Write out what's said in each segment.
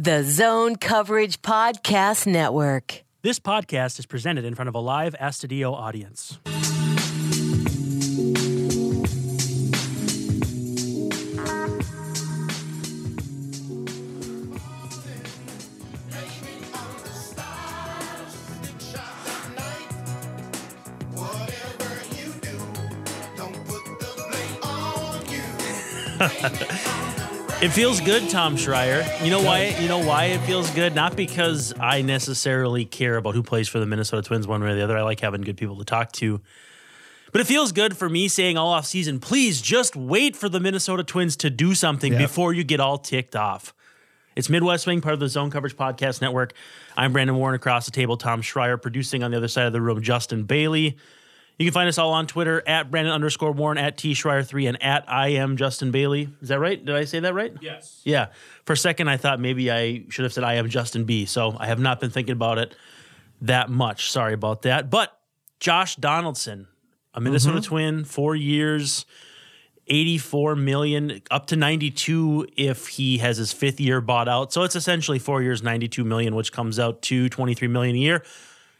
The Zone Coverage Podcast Network. This podcast is presented in front of a live Astadio audience. It feels good, Tom Schreier. You know why? You know why it feels good? Not because I necessarily care about who plays for the Minnesota Twins one way or the other. I like having good people to talk to. But it feels good for me saying all off season, please just wait for the Minnesota Twins to do something Yep. before you get all ticked off. It's Midwest Swing, part of the Zone Coverage Podcast Network. I'm Brandon Warne across the table, Tom Schreier, producing on the other side of the room, Justin Bailey. You can find us all on Twitter at Brandon underscore Warne, at T Schreier3, and at I am Justin Bailey. Is that right? Did I say that right? Yes. Yeah. For a second, I thought maybe I should have said I am Justin B. So I have not been thinking about it that much. Sorry about that. But Josh Donaldson, a Minnesota mm-hmm. Twin, four years, 84 million, up to 92 if he has his fifth year bought out. So it's essentially four years, 92 million, which comes out to 23 million a year.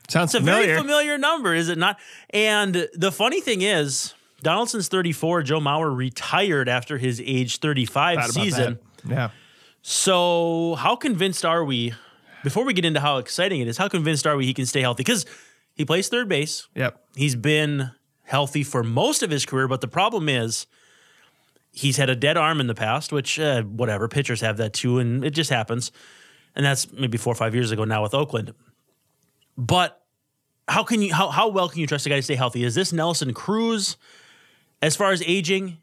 Sounds It's a very familiar number, is it not? And the funny thing is, Donaldson's 34. Joe Mauer retired after his age 35 Thought season. that. Yeah. So, how convinced are we? Before we get into how exciting it is, how convinced are we he can stay healthy? Because he plays third base. Yep. He's been healthy for most of his career, but the problem is he's had a dead arm in the past, which uh, whatever pitchers have that too, and it just happens. And that's maybe four or five years ago now with Oakland. But how can you how how well can you trust a guy to stay healthy? Is this Nelson Cruz as far as aging?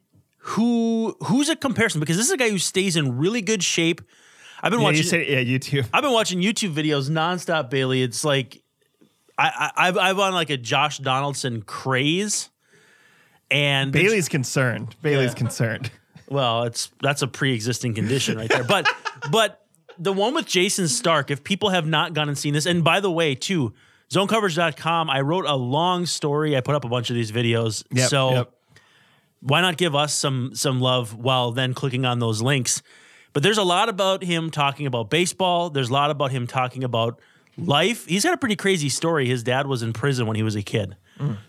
Who who's a comparison? Because this is a guy who stays in really good shape. I've been Yeah, watching you said yeah, you too. I've been watching YouTube videos nonstop, Bailey. It's like I, I I've I've on like a Josh Donaldson craze, and Bailey's concerned. Bailey's Yeah. concerned. well, it's that's a pre-existing condition right there. But but the one with Jayson Stark, if people have not gone and seen this, and by the way, too, zonecoverage.com, I wrote a long story. I put up a bunch of these videos. Yep, so yep. why not give us some some love while then clicking on those links? But there's a lot about him talking about baseball. There's a lot about him talking about life. He's got a pretty crazy story. His dad was in prison when he was a kid.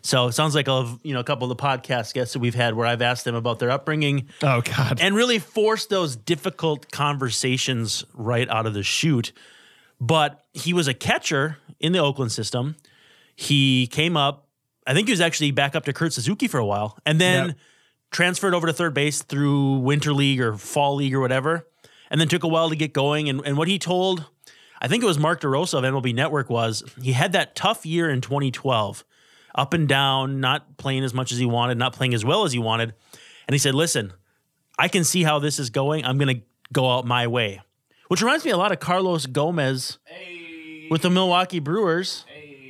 So it sounds like a you know a couple of the podcast guests that we've had where I've asked them about their upbringing Oh God. and really forced those difficult conversations right out of the chute. But he was a catcher in the Oakland system. He came up, I think he was actually back up to Kurt Suzuki for a while, and then Yep. transferred over to third base through winter league or fall league or whatever, and then took a while to get going. And, and what he told, I think it was Mark DeRosa of MLB Network, was he had that tough year in 2012, up and down, not playing as much as he wanted, not playing as well as he wanted. And he said, listen, I can see how this is going. I'm going to go out my way. Which reminds me a lot of Carlos Gomez with the Milwaukee Brewers.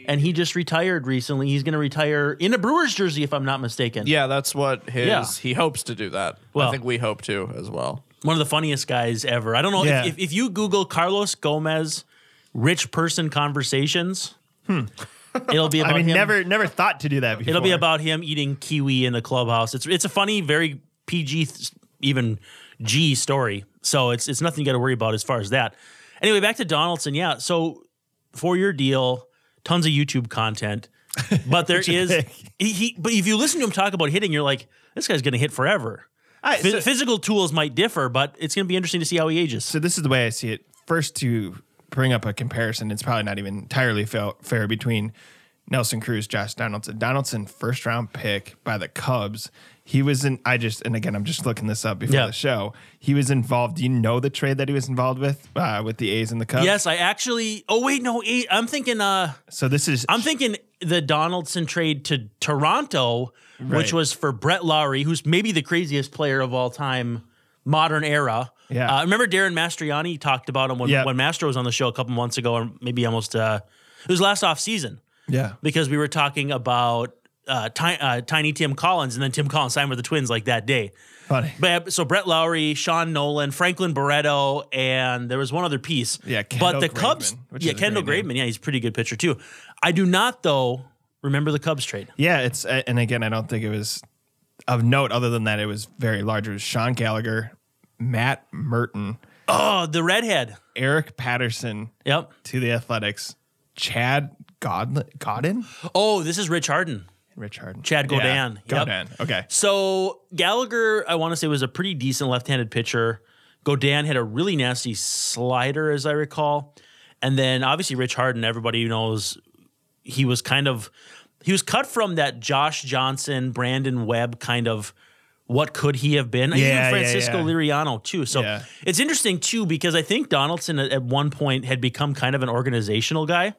And he just retired recently. He's going to retire in a Brewers jersey, if I'm not mistaken. Yeah, that's what his. Yeah. He hopes to do that. Well- I think we hope to as well. One of the funniest guys ever. I don't know Yeah. if, if, if you Google Carlos Gomez rich person conversations, hmm. It'll be about. I mean, him. never never thought to do that before. It'll be about him eating kiwi in the clubhouse. It's it's a funny, very PG, even G story. So it's it's nothing you got to worry about as far as that. Anyway, back to Donaldson. Yeah, so four year deal, tons of YouTube content, but there is he, he. But if you listen to him talk about hitting, you're like, this guy's going to hit forever. Phys- so- physical tools might differ, but it's going to be interesting to see how he ages. So this is the way I see it. First, to bring up a comparison, it's probably not even entirely fair, between Nelson Cruz, Josh Donaldson. Donaldson, first round pick by the Cubs. He was in. I just and again, I'm just looking this up before Yeah. the show. He was involved. Do you know the trade that he was involved with uh, with the A's and the Cubs? Yes, I actually. Oh wait, no, eh, I'm thinking. Uh, So this is. I'm thinking the Donaldson trade to Toronto, which was for Brett Lawrie, who's maybe the craziest player of all time, modern era. Yeah. Uh, remember Darin Mastroianni talked about him when, Yeah. when Mastro was on the show a couple months ago, or maybe almost, uh, it was last off season yeah. because we were talking about uh, Ti- uh, Tiny Tim Collins, and then Tim Collins signed with the Twins like that day. Funny. But so Brett Lawrie, Sean Nolin, Franklin Barreto, and there was one other piece. Yeah, but Kendall the Cubs, Graveman, which yeah, Kendall Graveman, name. yeah, he's a pretty good pitcher too. I do not though remember the Cubs trade. Yeah, it's and again, I don't think it was of note other than that it was very large. It was Sean Gallagher, Matt Murton, Oh, the redhead. Eric Patterson Yep. to the Athletics. Chad Godlin, Gaudin? Oh, this is Rich Harden. Rich Harden. Chad Gaudin. Yep. Gaudin. Okay. So Gallagher, I want to say, was a pretty decent left-handed pitcher. Gaudin had a really nasty slider, as I recall, and then obviously Rich Harden. Everybody knows he was kind of he was cut from that Josh Johnson, Brandon Webb kind of. What could he have been? Yeah, Even yeah, Francisco yeah. Liriano too. So Yeah. it's interesting too because I think Donaldson at, at one point had become kind of an organizational guy,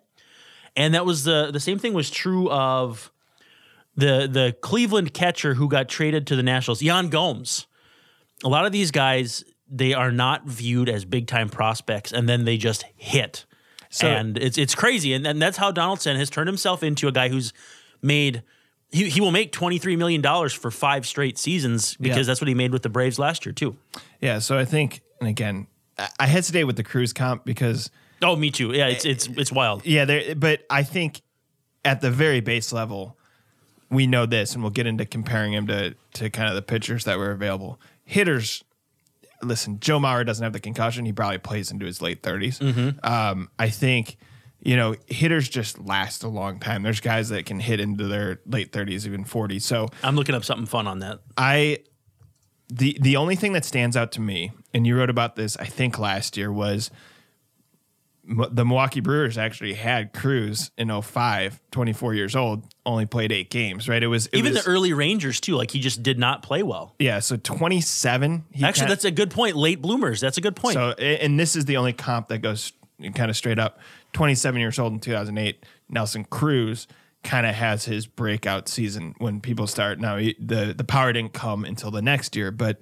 and that was the the same thing was true of the the Cleveland catcher who got traded to the Nationals, Yan Gomes. A lot of these guys they are not viewed as big time prospects, and then they just hit, So- and it's it's crazy, and, and that's how Donaldson has turned himself into a guy who's made. He, he will make twenty three million dollars for five straight seasons because Yeah. that's what he made with the Braves last year too. Yeah. So I think, and again, I- hesitate with the Cruz comp because, Oh, me too. Yeah, it's it's it's wild. yeah, there. But I think at the very base level, we know this, and we'll get into comparing him to to kind of the pitchers that were available. Hitters, listen, Joe Mauer doesn't have the concussion. He probably plays into his late 30s. Um, I think, you know, hitters just last a long time. There's guys that can hit into their late 30s, even 40s. So I'm looking up something fun on that. I the the only thing that stands out to me, and you wrote about this, I think last year, was the Milwaukee Brewers actually had Cruz in 05, 24 years old, only played eight games, right? It was it Even was, the early Rangers too. Like he just did not play well. yeah, so 27. He Actually, kinda- that's a good point. Late bloomers. That's a good point. So, and this is the only comp that goes kind of straight up. 27 years old in 2008, Nelson Cruz kind of has his breakout season when people start. Now, he, the the power didn't come until the next year, but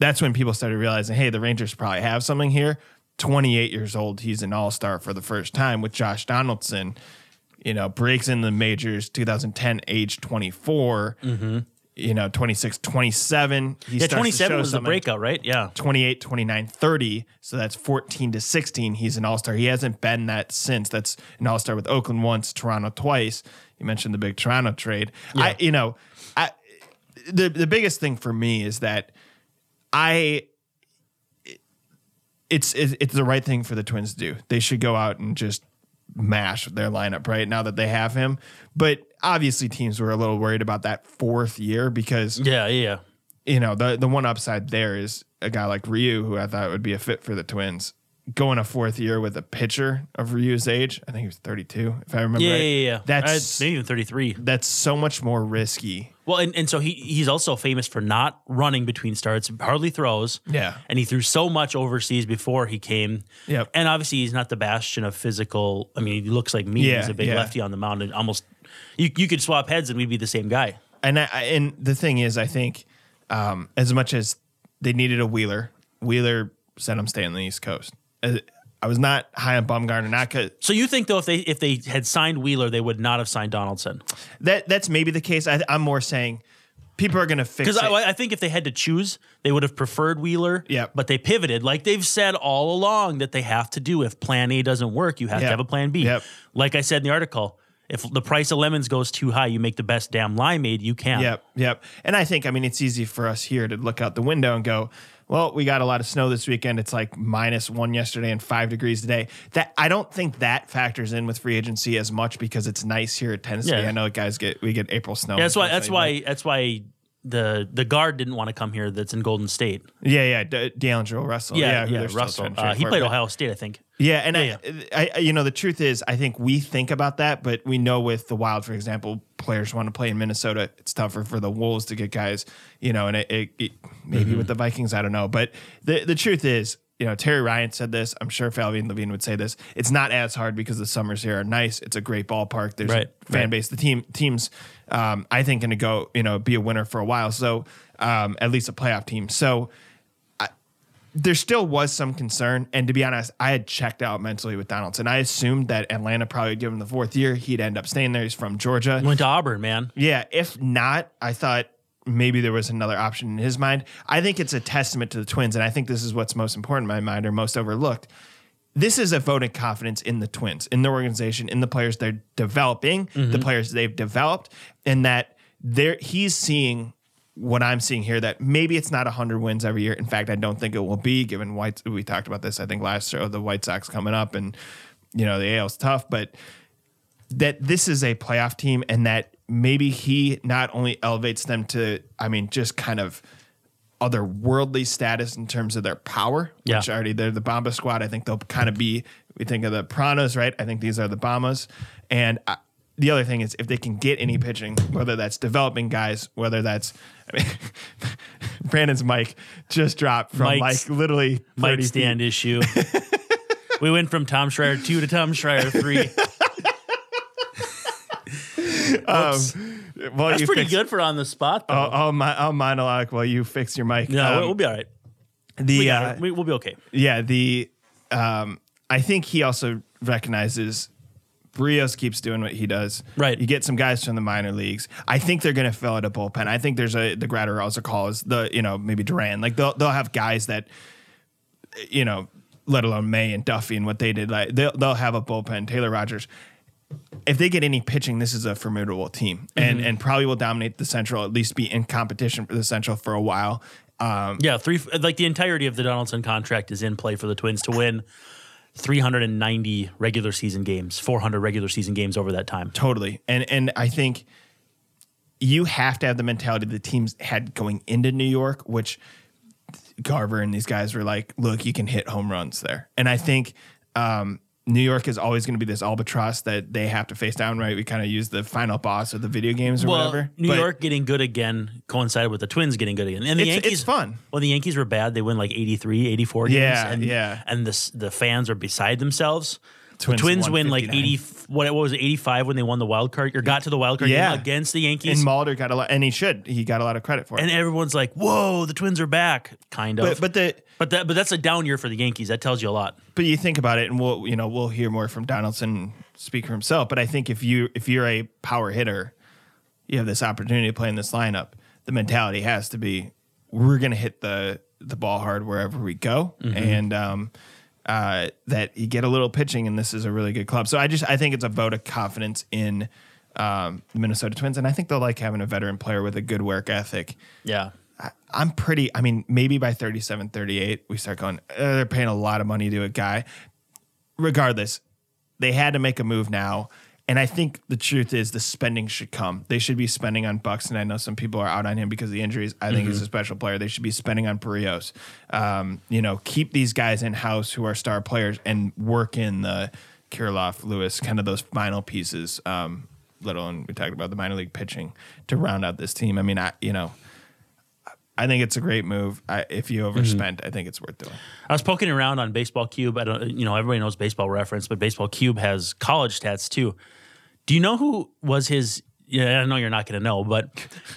that's when people started realizing, hey, the Rangers probably have something here. 28 years old, he's an all star for the first time with Josh Donaldson. You know, breaks in the majors 2010, age 24. Mm-hmm. You know, 26, 27. He yeah, starts to 27 show was the breakout, right? Yeah. 28, 29, 30. So that's 14 to 16. He's an all star. He hasn't been that since. That's an all star with Oakland once, Toronto twice. You mentioned the big Toronto trade. I, you know, I, the, the biggest thing for me is that I, it's, it's the right thing for the Twins to do. They should go out and just mash their lineup right now that they have him. But obviously, teams were a little worried about that fourth year because Yeah, yeah. you know, the the one upside there is a guy like Ryu, who I thought would be a fit for the Twins. Going a fourth year with a pitcher of Ryu's age, I think he was 32, if I remember Yeah, right. yeah, yeah. That's Uh, maybe even 33. that's so much more risky. Well, and, and so he he's also famous for not running between starts, hardly throws. Yeah. And he threw so much overseas before he came. Yeah. And obviously he's not the bastion of physical. I mean, he looks like me. Yeah, he's a big yeah. lefty on the mound and almost you, you could swap heads and we'd be the same guy. And I, I- and the thing is, I think um, as much as they needed a Wheeler, Wheeler said I'm staying on the East Coast. Uh, I was not high on Bumgarner, not 'cause- So you think though if they if they had signed Wheeler, they would not have signed Donaldson? that that's maybe the case. I, I'm more saying people are going to fix Because it. I, I think if they had to choose, they would have preferred Wheeler. Yeah. But they pivoted, like they've said all along that they have to do. If Plan A doesn't work, you have to have a Plan B. Yep. Like I said in the article, if the price of lemons goes too high, you make the best damn limeade you can. Yep, yep. And I think, I mean, it's easy for us here to look out the window and go, well, we got a lot of snow this weekend. It's like minus one yesterday and five degrees today. That I don't think that factors in with free agency as much because it's nice here at Tennessee. Yeah. I know guys get we get April snow. Yeah, that's why. That's why. That's why the the guard didn't want to come here. That's in Golden State. Yeah, yeah. D- D'Angelo Russell. Yeah, who yeah. Russell. Uh, he played Ohio State, I think. Yeah, and Yeah, I, I, you know, the truth is, I think we think about that, but we know with the Wild, for example, players want to play in Minnesota. It's tougher for the Wolves to get guys, you know, and it, it, it maybe Mm-hmm. with the Vikings, I don't know. But the the truth is, you know, Terry Ryan said this. I'm sure Falvey and Levine would say this. It's not as hard because the summers here are nice. It's a great ballpark. There's Right, a fan right. base. The team teams, um, I think, going to go, you know, be a winner for a while. So um, at least a playoff team. So there still was some concern. And to be honest, I had checked out mentally with Donaldson. I assumed that Atlanta probably would give him the fourth year. He'd end up staying there. He's from Georgia. Went to Auburn, man. Yeah. If not, I thought maybe there was another option in his mind. I think it's a testament to the Twins. And I think this is what's most important in my mind or most overlooked. This is a vote of confidence in the Twins, in the organization, in the players they're developing, the mm-hmm. players they've developed, and that they're, he's seeing what I'm seeing here that maybe it's not 100 wins every year. In fact, I don't think it will be given White. We talked about this, I think, last show, oh, the White Sox coming up and, you know, the AL's tough, but that this is a playoff team and that maybe he not only elevates them to, I mean, just kind of otherworldly status in terms of their power, Yeah. which already they're the Bomba squad. I think they'll kind of be, we think of the Piranhas, right? I think these are the Bombas. And I, the other thing is if they can get any pitching, whether that's developing guys, whether that's, I mean, Brandon's mic just dropped from Mike's- like literally 30 Mic feet. stand issue. we went from Tom Schreier two to Tom Schreier three. Whoops. Well, That's pretty fix- good for on the spot, though. I'll, I'll, mi- I'll monologue while you fix your mic. no, Um, we'll be all right. the We uh, it. We, we'll be okay. Yeah, the um, I think he also recognizes Berrios keeps doing what he does. Right. You get some guys from the minor leagues. I think they're going to fill out a bullpen. I think there's a the Graterols calls the you know maybe Duran like they'll they'll have guys that you know let alone May and Duffy and what they did like they'll they'll have a bullpen. Taylor Rogers. If they get any pitching, this is a formidable team, and and probably will dominate the Central. At least be in competition for the Central for a while. Um, Yeah, three like the entirety of the Donaldson contract is in play for the Twins to win 390 regular season games, 400 regular season games over that time. Totally. And and I think you have to have the mentality the teams had going into New York, which Garver and these guys were like, look, you can hit home runs there. And I think um, New York is always going to be this albatross that they have to face down, right? We kind of use the final boss of the video games or Well, whatever. New But York getting good again coincided with the Twins getting good again. And the It's- it's Yankees fun. Well, the Yankees were bad. They win like 83, 84 games. Yeah, and, yeah. And the the fans are beside themselves. Twins the Twins win like 80 what, what was it 85 when they won the wild card or got to the wild card Yeah. game against the Yankees. And Mulder got a lot, and he should. He got a lot of credit for it. and everyone's like, "Whoa, the Twins are back." Kind of. but but the But that but that's a down year for the Yankees. That tells you a lot. but you think about it, and we'll you know we'll hear more from Donaldson speak for himself. But I think if you if you're a power hitter, you have this opportunity to play in this lineup. The mentality has to be we're going to hit the the ball hard wherever we go, and um, uh, that you get a little pitching, and this is a really good club. So I just I think it's a vote of confidence in. Um, the Minnesota Twins, and I think they'll like having a veteran player with a good work ethic. Yeah. I- I'm pretty, I mean, maybe by 37, 38, we start going, uh, they're paying a lot of money to a guy. Regardless, they had to make a move now. And I think the truth is the spending should come. They should be spending on Bucks. And I know some people are out on him because of the injuries. I think he's a special player. They should be spending on Berrios. Um, you know, keep these guys in house who are star players and work in the Kirilloff, Lewis, kind of those final pieces. Um, let alone we talked about the minor league pitching to round out this team. I mean, I, you know, I think it's a great move. I, if you mhm. overspent, I think it's worth doing. I was poking around on Baseball Cube. I don't, you know, everybody knows Baseball Reference, but Baseball Cube has college stats too. Do you know who was his? Yeah, I know you're not going to know, but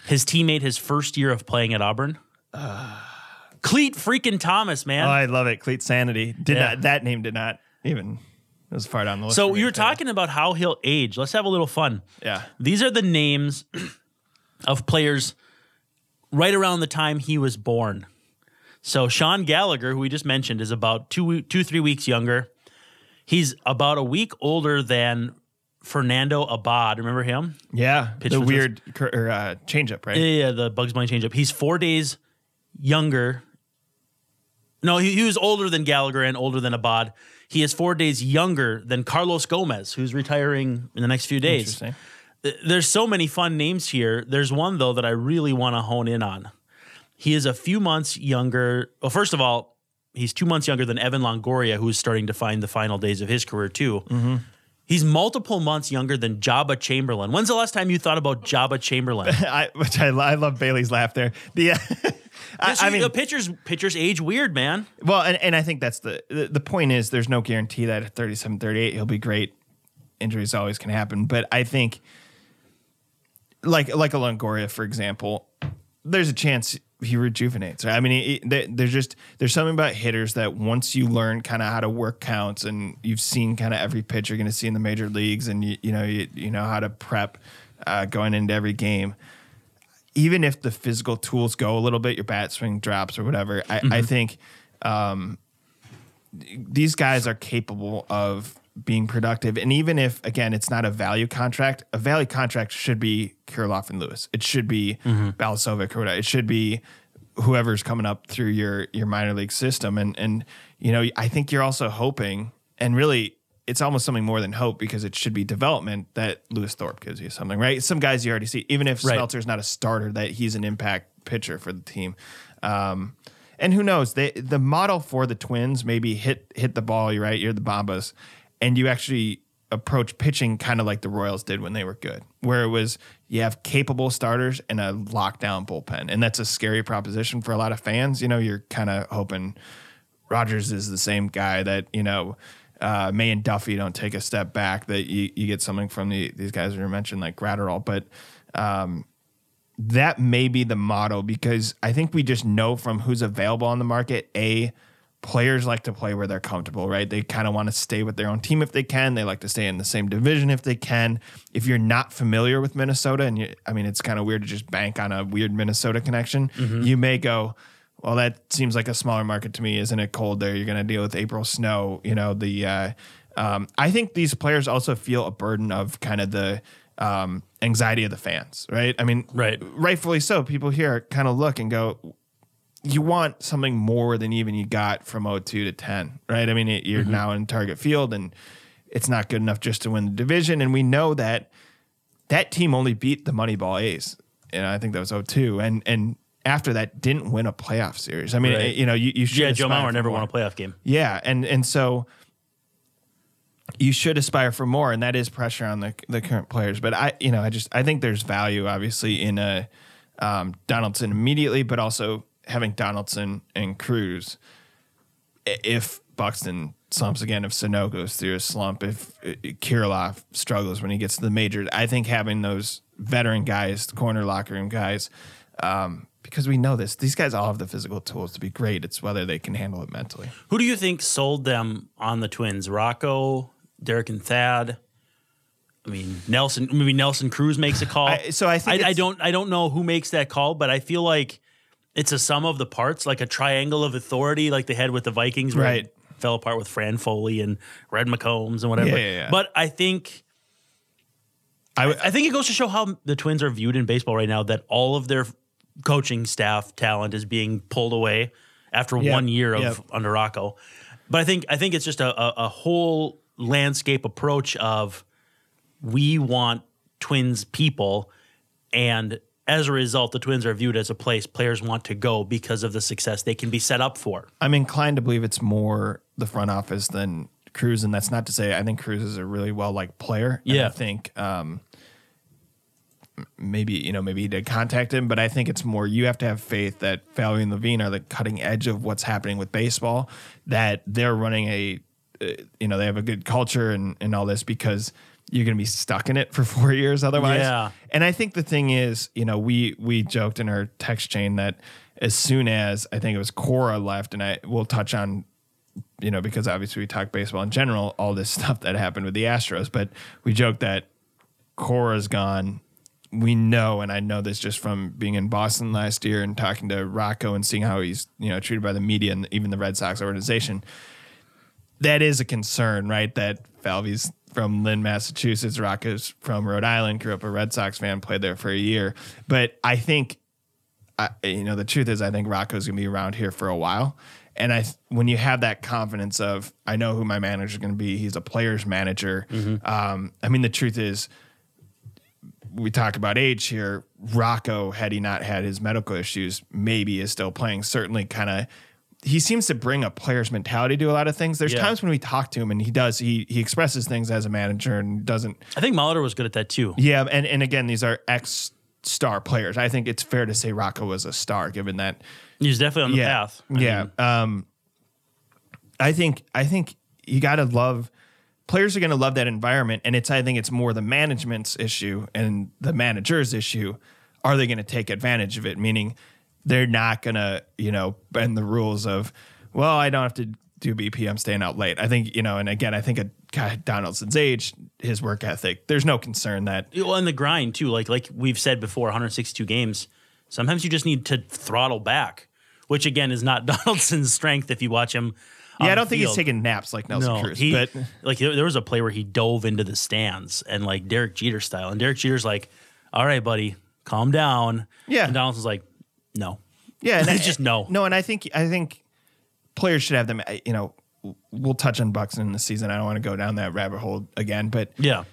his teammate his first year of playing at Auburn, Clete freaking Thomas, man. Oh, I love it. Cleat Sanity did Yeah. not. That name did not even. It was far down the list. so for you were to tell talking about how he'll age. Let's have a little fun. Yeah. These are the names of players right around the time he was born. So Sean Gallagher, who we just mentioned, is about two, two, three weeks younger. He's about a week older than Fernando Abad. Remember him? Yeah, Pitch the weird or, uh, changeup, right? Yeah, yeah, the Bugs Bunny changeup. He's four days younger. No, he, he was older than Gallagher and older than Abad. He is four days younger than Carlos Gomez, who's retiring in the next few days. Interesting. Th- There's so many fun names here. There's one though that I really want to hone in on. He is a few months younger. Well, first of all, he's two months younger than Evan Longoria, who's starting to find the final days of his career too. Mm-hmm. He's multiple months younger than Joba Chamberlain. When's the last time you thought about Joba Chamberlain? I, which I, I love Bailey's laugh there. The, uh, I, I mean, the pitchers pitchers age weird, man. well, and, and I think that's the, the the point is there's no guarantee that at 37, 38 he'll be great. Injuries always can happen, but I think like like a Longoria, for example, there's a chance he rejuvenates. I mean, he- there- there's just there's something about hitters that once you learn kind of how to work counts and you've seen kind of every pitch you're going to see in the major leagues, and you you know you, you know how to prep uh, going into every game. Even if the physical tools go a little bit, your bat swing drops or whatever, I, I think um, these guys are capable of being productive. And even if again it's not a value contract, a value contract should be Kirilloff and Lewis. It should be Mm-hmm. Balazovic or. It should be whoever's coming up through your your minor league system. And and you know, I think you're also hoping and really it's almost something more than hope because it should be development that Lewis Thorpe gives you something, right? Some guys you already see, even if Right. Smeltzer's not a starter, that he's an impact pitcher for the team. Um, and who knows? They, the model for the Twins maybe hit hit the ball. You're right. You're the Bombas, and you actually approach pitching kind of like the Royals did when they were good, where it was you have capable starters and a lockdown bullpen, and that's a scary proposition for a lot of fans. You know, you're kind of hoping Rogers is the same guy that you know. Uh, May and Duffy don't take a step back. That you, you get something from the, these guys that you mentioned like Graterol, but um, that may be the model because I think we just know from who's available on the market. A players like to play where they're comfortable, right? They kind of want to stay with their own team if they can. They like to stay in the same division if they can. If you're not familiar with Minnesota, and you, I mean, it's kind of weird to just bank on a weird Minnesota connection. You may go, well, that seems like a smaller market to me. Isn't it cold there? You're going to deal with April snow. You know the. Uh, um, I think these players also feel a burden of kind of the um, anxiety of the fans, right? I mean, Right. rightfully so. People here kind of look and go, you want something more than even you got from 02 to 10, right? I mean, you're Mm-hmm. now in target field and it's not good enough just to win the division. And we know that that team only beat the Moneyball A's. And I think that was 02. And, and after that, didn't win a playoff series. I mean, Right. you know, you, you should. Yeah, Joe Mauer never more. won a playoff game. Yeah, and and so you should aspire for more, and that is pressure on the the current players. But I, you know, I just I think there's value obviously in a um, Donaldson immediately, but also having Donaldson and Cruz if Buxton slumps again, if Sano goes through a slump, if uh, Kirilloff struggles when he gets to the majors, I think having those veteran guys, the corner locker room guys, um, because we know this, these guys all have the physical tools to be great. It's whether they can handle it mentally. Who do you think sold them on the Twins? Rocco, Derek, and Thad. I mean, Nelson. Maybe Nelson Cruz makes a call. I- so I think I, I don't. I don't know who makes that call, but I feel like it's a sum of the parts, like a triangle of authority, like they had with the Vikings, where Right. Fell apart with Fran Foley and Red McCombs and whatever. Yeah, yeah, yeah. But I think. I I think it goes to show how the Twins are viewed in baseball right now. That all of their coaching staff talent is being pulled away after Yep, one year of yep. under Rocco. But I think I think it's just a, a, a whole landscape approach of we want Twins people, and as a result, the Twins are viewed as a place players want to go because of the success they can be set up for. I'm inclined to believe it's more the front office than Cruz, and that's not to say I think Cruz is a really well liked player. Yeah. I think um, maybe you know maybe he did contact him, but I think it's more you have to have faith that Falvey and Levine are the cutting edge of what's happening with baseball. That they're running a uh, you know they have a good culture and and all this because you're going to be stuck in it for four years otherwise. Yeah. And I think the thing is, you know, we we joked in our text chain that as soon as I think it was Cora left, and I will touch on, you know, because obviously we talk baseball in general, all this stuff that happened with the Astros, but we joked that Cora's gone. We know, and I know this just from being in Boston last year and talking to Rocco and seeing how he's, you know, treated by the media and even the Red Sox organization. That is a concern, right? That Falvey's from Lynn, Massachusetts, Rocco's from Rhode Island, grew up a Red Sox fan, played there for a year. But I think I, you know, the truth is, I think Rocco's gonna be around here for a while. And I, when you have that confidence of, I know who my manager's gonna be. He's a player's manager. Um, I mean, the truth is, we talk about age here. Rocco, had he not had his medical issues, maybe is still playing. Certainly, kind of. He seems to bring a player's mentality to a lot of things. There's Yeah. times when we talk to him and he does. He he expresses things as a manager and doesn't I think Molitor was good at that too. yeah, and, and again, these are ex star players. I think it's fair to say Rocco was a star, given that. He was definitely on the yeah, path. I yeah. mean, um, I think I think you got to love. Players are going to love that environment, and it's I think it's more the management's issue and the manager's issue. Are they going to take advantage of it? Meaning, they're not going to you know bend the rules of, well, I don't have to do BP. I'm staying out late. I think you know, and again, I think a guy Donaldson's age, his work ethic. There's no concern that well, and the grind too. Like like we've said before, 162 games. Sometimes you just need to throttle back, which again is not Donaldson's strength. If you watch him Yeah, I don't think he's taking naps like Nelson No, Cruz. he but like there, there was a play where he dove into the stands and like Derek Jeter style, and Derek Jeter's like, "All right, buddy, calm down." Yeah. and Donaldson's like, "No, yeah, and It's I- just no. no. And I think I think players should have them. You know, we'll touch on Buxton in the season. I don't want to go down that rabbit hole again, but yeah,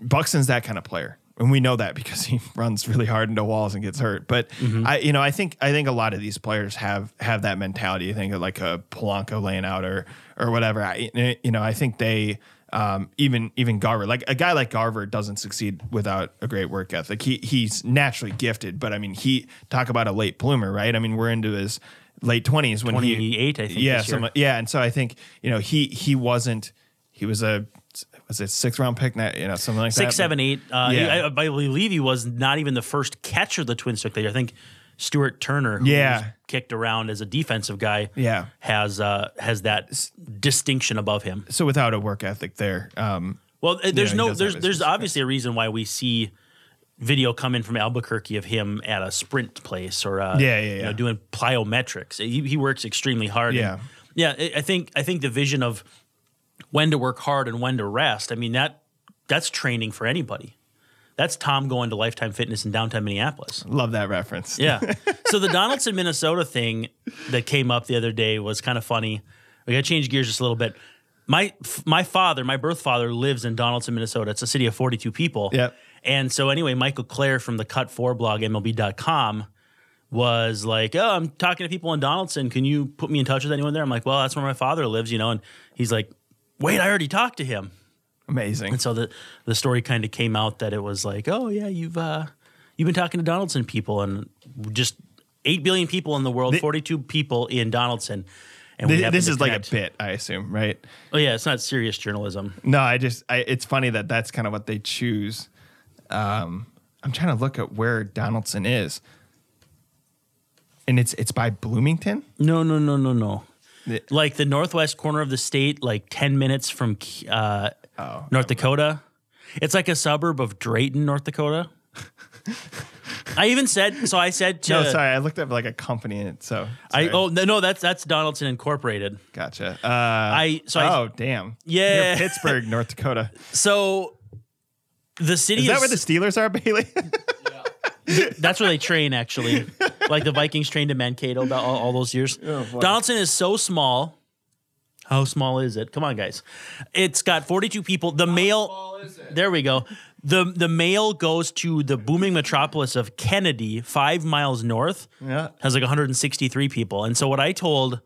Buxton's that kind of player. And we know that because he runs really hard into walls and gets hurt. But Mm-hmm. I, you know, I think I think a lot of these players have have that mentality. I think of like a Polanco laying out or or whatever. I, you know, I think they um, even even Garver, like a guy like Garver, doesn't succeed without a great work ethic. He he's naturally gifted, but I mean, he talk about a late bloomer, right? I mean, we're into his late twenties when he 28, I think, Yeah, some- yeah, and so I think you know he he wasn't. He was a was it sixth round pick? You know something like that. six, seven, eight. Uh, Yeah. I, I believe he was not even the first catcher the Twins took that year. I think Stuart Turner, who Yeah. was kicked around as a defensive guy, Yeah. has uh, has that distinction above him. so without a work ethic there. Um, Well, uh, there's he no there's there's obviously a reason why we see video come in from Albuquerque of him at a sprint place or uh, Yeah, yeah, you know doing plyometrics. He, he works extremely hard. Yeah. And, yeah. I- I think I think the vision of when to work hard and when to rest. I mean that that's training for anybody. That's Tom going to Lifetime Fitness in downtown Minneapolis. love that reference. Yeah. so the Donaldson, Minnesota thing that came up the other day was kind of funny. We got to change gears just a little bit. My my father, my birth father, lives in Donaldson, Minnesota. It's a city of 42 people. Yep. And so anyway, Michael Clair from the Cut 4 blog, MLB.com, was like, oh, I'm talking to people in Donaldson. Can you put me in touch with anyone there? I'm like, well, that's where my father lives, you know. And he's like, wait, I already talked to him. Amazing. And so the the story kind of came out that it was like, oh yeah, you've uh, you've been talking to Donaldson people and just eight billion people in the world, Thi- forty two people in Donaldson. And we This, happen this is like a bit, I assume, right? Oh yeah, it's not serious journalism. No, I just, I, it's funny that that's kind of what they choose. Um, I'm trying to look at where Donaldson is, and it's it's by Bloomington. No, no, no, no, no. The- Like the northwest corner of the state, like ten minutes from uh, Oh, North Dakota. It's like a suburb of Drayton, North Dakota. I even said so. I said to No, sorry, I looked up like a company in it. So I oh no no that's that's Donaldson Incorporated. gotcha. Uh, I so I oh damn, Yeah. Near Pittsburgh, North Dakota. so the city Is is, that where the Steelers are, Bailey? That's where they train, actually. like the Vikings trained in Mankato about all, all those years. Donaldson is so small. How small is it? Come on, guys. It's got 42 people. The mail. There we go. The the mail goes to the booming metropolis of Kennedy, five miles north. Yeah. Has like 163 people. And so what I told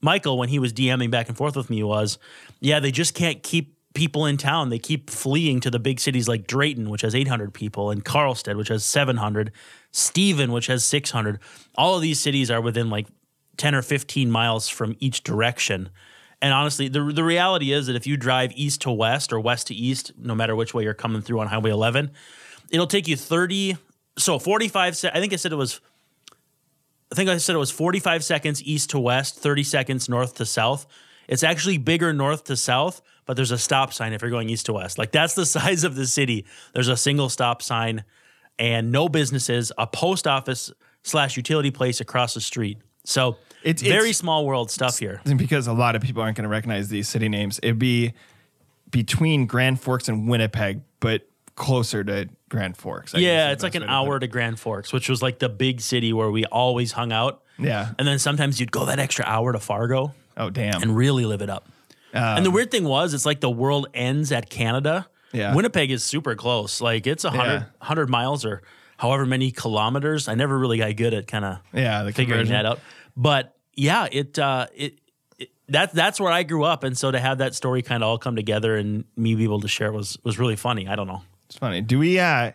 Michael when he was DMing back and forth with me was, yeah, they just can't keep people in town. They keep fleeing to the big cities like Drayton, which has 800 people, and Karlstad, which has 700, Stephen, which has 600. All of these cities are within like 10 or 15 miles from each direction. And honestly, the, the reality is that if you drive east to west or west to east, no matter which way you're coming through on Highway 11, it'll take you 30, so 45, se- I think I said it was I think I said it was 45 seconds east to west, 30 seconds north to south. It's actually bigger north to south, but there's a stop sign if you're going east to west. Like that's the size of the city. There's a single stop sign and no businesses, a post office slash utility place across the street. So It's- very it's- small world stuff here. Because a lot of people aren't going to recognize these city names, it'd be between Grand Forks and Winnipeg, but closer to Grand Forks. I Yeah, it's like an to hour to Grand Forks, which was like the big city where we always hung out. Yeah. And then sometimes you'd go that extra hour to Fargo. Oh, damn. and really live it up. and the um, weird thing was, it's like the world ends at Canada. Yeah. Winnipeg is super close. Like it's a 100, Yeah. 100 miles or however many kilometers. I never really got good at kind of yeah, the figuring conversion. that out. But yeah, it, uh, it, it that, that's where I grew up. And so to have that story kind of all come together and me be able to share it was, was really funny. I don't know. It's funny. Do we uh,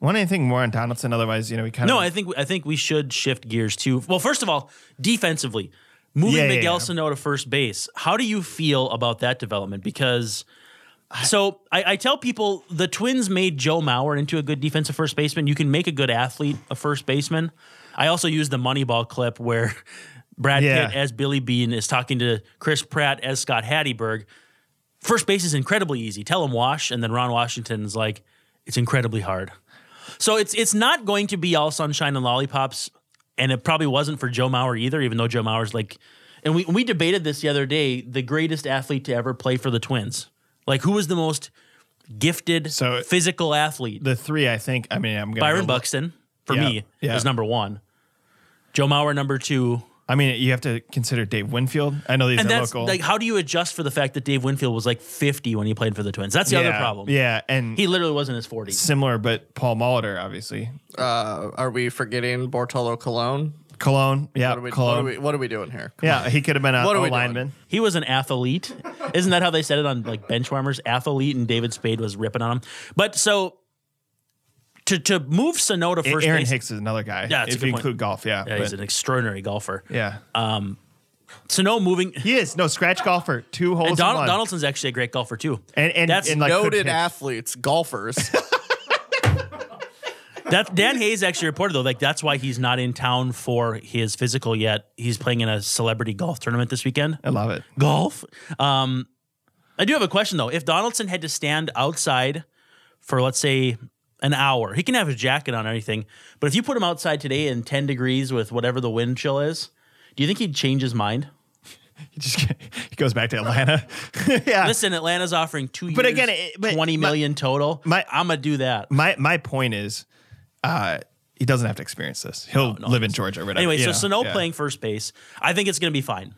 want anything more on Donaldson? Otherwise, you know, we kind of No. I think I think we should shift gears too. Well, first of all, defensively, moving yeah, Miguel yeah. Sano to first base. How do you feel about that development? Because so I, I tell people the Twins made Joe Mauer into a good defensive first baseman. You can make a good athlete a first baseman. I also use the Moneyball clip where Brad Yeah. Pitt as Billy Beane is talking to Chris Pratt as Scott Hattie First base is incredibly easy. Tell him wash, and then Ron Washington's like, it's incredibly hard. So it's it's not going to be all sunshine and lollipops, and it probably wasn't for Joe Mauer either. Even though Joe Mauer's like, and we we debated this the other day. The greatest athlete to ever play for the Twins, like who was the most gifted, So- physical athlete? The three, I think. I mean, I'm gonna Byron Buxton for Yeah, me yeah. is number one. Joe Mauer number two, I mean, you have to consider Dave Winfield. I know these and are that's local. like how do you adjust for the fact that Dave Winfield was like 50 when he played for the Twins? That's the other problem. Yeah, and he literally was in his 40s. similar, but Paul Molitor, obviously. Uh, are we forgetting Bartolo Colon? Cologne, yeah, What are we, Cologne. What are we, what are we doing here? Come yeah, he could have been a, What are a we doing? lineman. He was an athlete. Isn't that how they said it on like benchwarmers? Athlete, and David Spade was ripping on him. But so to to move Sano to first Aaron base, Hicks is another guy. Yeah, that's a if good you point. include golf, yeah. yeah, he's an extraordinary golfer. yeah. Um, Sano moving. he is no scratch golfer. Two holes. And in Donald, one. Donaldson's actually a great golfer too. and and, that's and like Noted athletes, golfers. That Dan Hayes actually reported though, like that's why he's not in town for his physical yet. He's playing in a celebrity golf tournament this weekend. I love it. Golf. Um, I do have a question though. If Donaldson had to stand outside for let's say an hour, he can have his jacket on and everything. But if you put him outside today in ten degrees with whatever the wind chill is, do you think he'd change his mind? He just he goes back to Atlanta. yeah. Listen, Atlanta's offering two years, But again, it- but twenty my- total. my- I'm gonna do that. my my point is, uh, he doesn't have to experience this. He'll no, live in Georgia or whatever. Anyway, so know, Sano yeah. playing first base, I think it's going to be fine.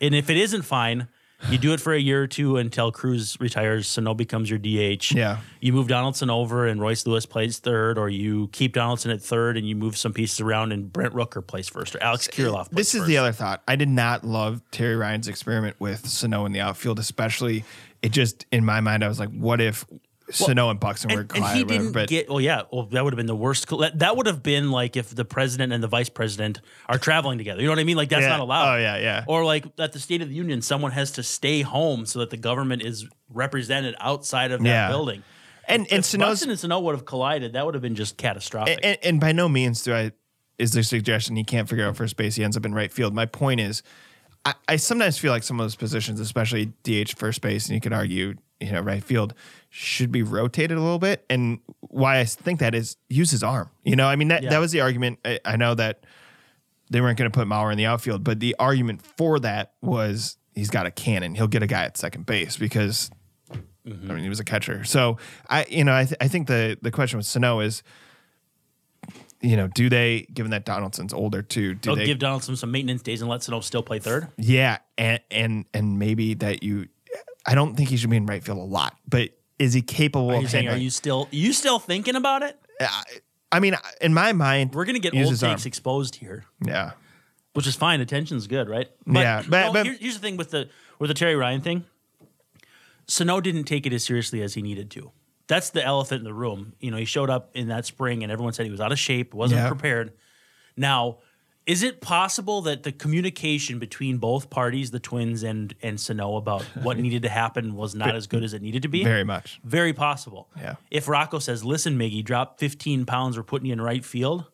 And if it isn't fine, you do it for a year or two until Cruz retires. Sano becomes your DH. Yeah. You move Donaldson over and Royce Lewis plays third, or you keep Donaldson at third and you move some pieces around and Brent Rooker plays first, or Alex Kirilloff Plays This is first. the other thought. I did not love Terry Ryan's experiment with Sano in the outfield, especially. It just in my mind, I was like, what if Sano and Buxton were And, and collided? he whatever, didn't but get. Well, yeah. Well, that would have been the worst. That would have been like if the president and the vice president are traveling together. You know what I mean? Like that's Yeah. not allowed. Oh, yeah, yeah. Or like at the State of the Union, someone has to stay home so that the government is represented outside of that Yeah. building. and and If Sano's Buxton and Sano would have collided, that would have been just catastrophic. and, and by no means do I is there suggestion he can't figure out first base. He ends up in right field. My point is, I, I sometimes feel like some of those positions, especially DH first base, and you could argue, you know, right field should be rotated a little bit. And why I think that is use his arm. You know, I mean that Yeah. that was the argument. I, I know that they weren't going to put Mauer in the outfield, but the argument for that was he's got a cannon. He'll get a guy at second base because Mm-hmm. I mean, he was a catcher. So I, you know, I, th- I think the the question with Sano is, you know, do they, given that Donaldson's older too, do They'll they, give Donaldson some maintenance days and let Sano still play third. yeah, and and and maybe that you, I don't think he should be in right field a lot, but is he capable Are of you saying? Are you still? You still thinking about it? I mean, in my mind, We're gonna get use old his arm. takes exposed here. Yeah, which is fine. Attention's good, right? Yeah, but- no, but- here- here's the thing with the with the Terry Ryan thing. Sano didn't take it as seriously as he needed to. That's the elephant in the room. You know, he showed up in that spring, and everyone said he was out of shape, wasn't Yeah. prepared. Now, is it possible that the communication between both parties, the Twins and and Sano, about what needed to happen was not as good as it needed to be? very much. Very possible. Yeah. If Rocco says, "Listen, Miggy, drop 15 pounds, we're putting you in right field,"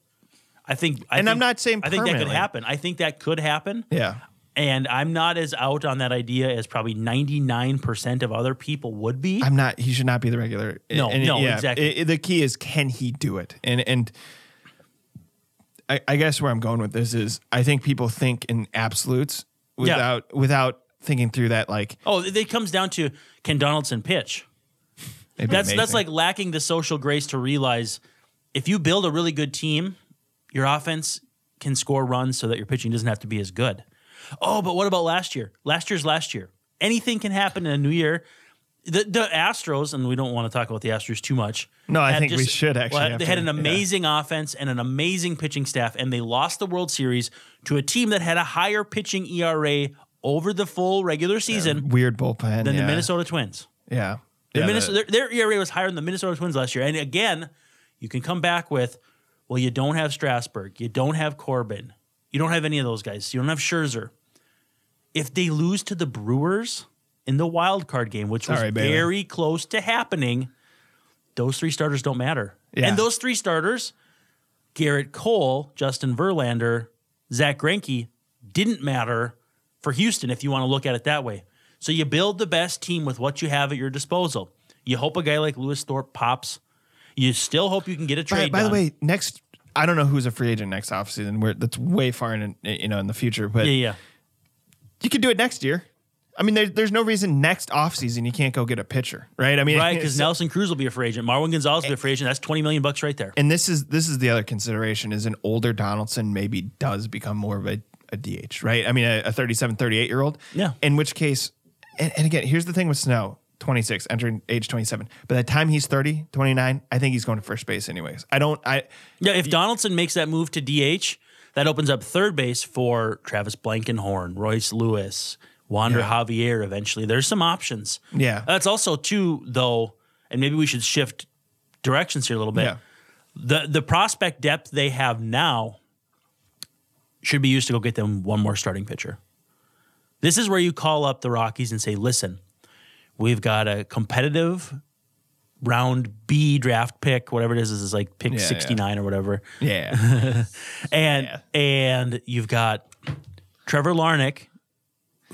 I think. I And I'm not saying I think that could happen. I think that could happen. Yeah, And I'm not as out on that idea as probably 99% of other people would be. I'm not. He should not be the regular. No, no, exactly. i- the key is can he do it? And and I, I guess where I'm going with this is I think people think in absolutes without without thinking through that. Like oh, it it comes down to can Donaldson pitch? it'd be That's that's amazing. like lacking the social grace to realize if you build a really good team, your offense can score runs so that your pitching doesn't have to be as good. Oh, but what about last year? Last year's last year. Anything can happen in a new year. The the Astros, and we don't want to talk about the Astros too much. No, I think we should actually well, they had an yeah. amazing offense and an amazing pitching staff, and they lost the World Series to a team that had a higher pitching ERA over the full regular season weird bullpen than yeah. the Minnesota Twins. Yeah, The Yeah, Minnesota, their, their ERA was higher than the Minnesota Twins last year. And again, you can come back with, well, you don't have Strasburg, you don't have Corbin, you don't have any of those guys, you don't have Scherzer. If they lose to the Brewers in the wild card game, which was very close to happening, those three starters don't matter. Yeah. And those three starters, Gerrit Cole, Justin Verlander, Zack Greinke, didn't matter for Houston if you want to look at it that way. So you build the best team with what you have at your disposal. You hope a guy like Lewis Thorpe pops. You still hope you can get a trade. by the done. way, next I don't know who's a free agent next offseason. Where that's way far in you know in the future, but yeah, yeah. you could do it next year. I mean, there's there's no reason next offseason you can't go get a pitcher, right? I mean, Right, because Nelson Cruz will be a free agent. Marwin Gonzalez will be a free agent. That's 20 million bucks right there. and this is this is the other consideration is an older Donaldson maybe does become more of a, a DH, right? I mean, a, a 37, 38 year old. Yeah. In which case, and, and again, here's the thing with Snow, 26, entering age 27. By the time he's 30, 29, I think he's going to first base anyways. I don't, I, Yeah, if Donaldson makes that move to DH, that opens up third base for Travis Blankenhorn, Royce Lewis, Wander Yeah. Javier eventually. There's some options. Yeah. That's also too, though, and maybe we should shift directions here a little bit. Yeah. The the prospect depth they have now should be used to go get them one more starting pitcher. This is where you call up the Rockies and say, listen, we've got a competitive round B draft pick, whatever it is, is like pick Yeah, yeah. 69 or whatever. yeah. And Yeah. and you've got Trevor Larnach,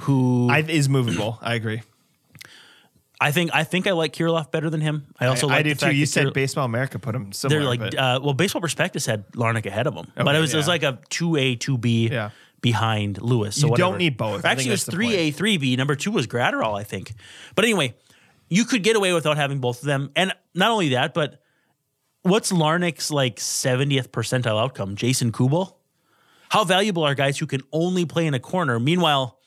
who I, is movable. I agree. I think I think I like Kirilloff better than him. I also I, like I do too. You said Baseball America put him somewhere. they're like but- uh, well, Baseball Prospectus had Larnach ahead of him, but it was it was like a two A two B Yeah. behind Lewis. So You don't need both. Actually, it was three A three B. Number two was Graterol, I think. But anyway, you could get away without having both of them, and not only that, but what's Larnach's like seventieth percentile outcome? Jason Kubel. How valuable are guys who can only play in a corner? Meanwhile,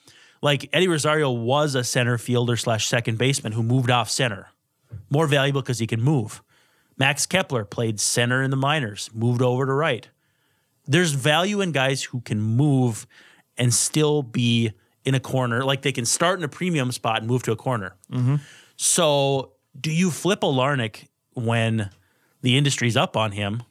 like Eddie Rosario was a center fielder slash second baseman who moved off center. More valuable because he can move. Max Kepler played center in the minors, moved over to right. There's value in guys who can move and still be in a corner. Like they can start in a premium spot and move to a corner. Mm-hmm. So, do you flip a Larnach when the industry's up on him?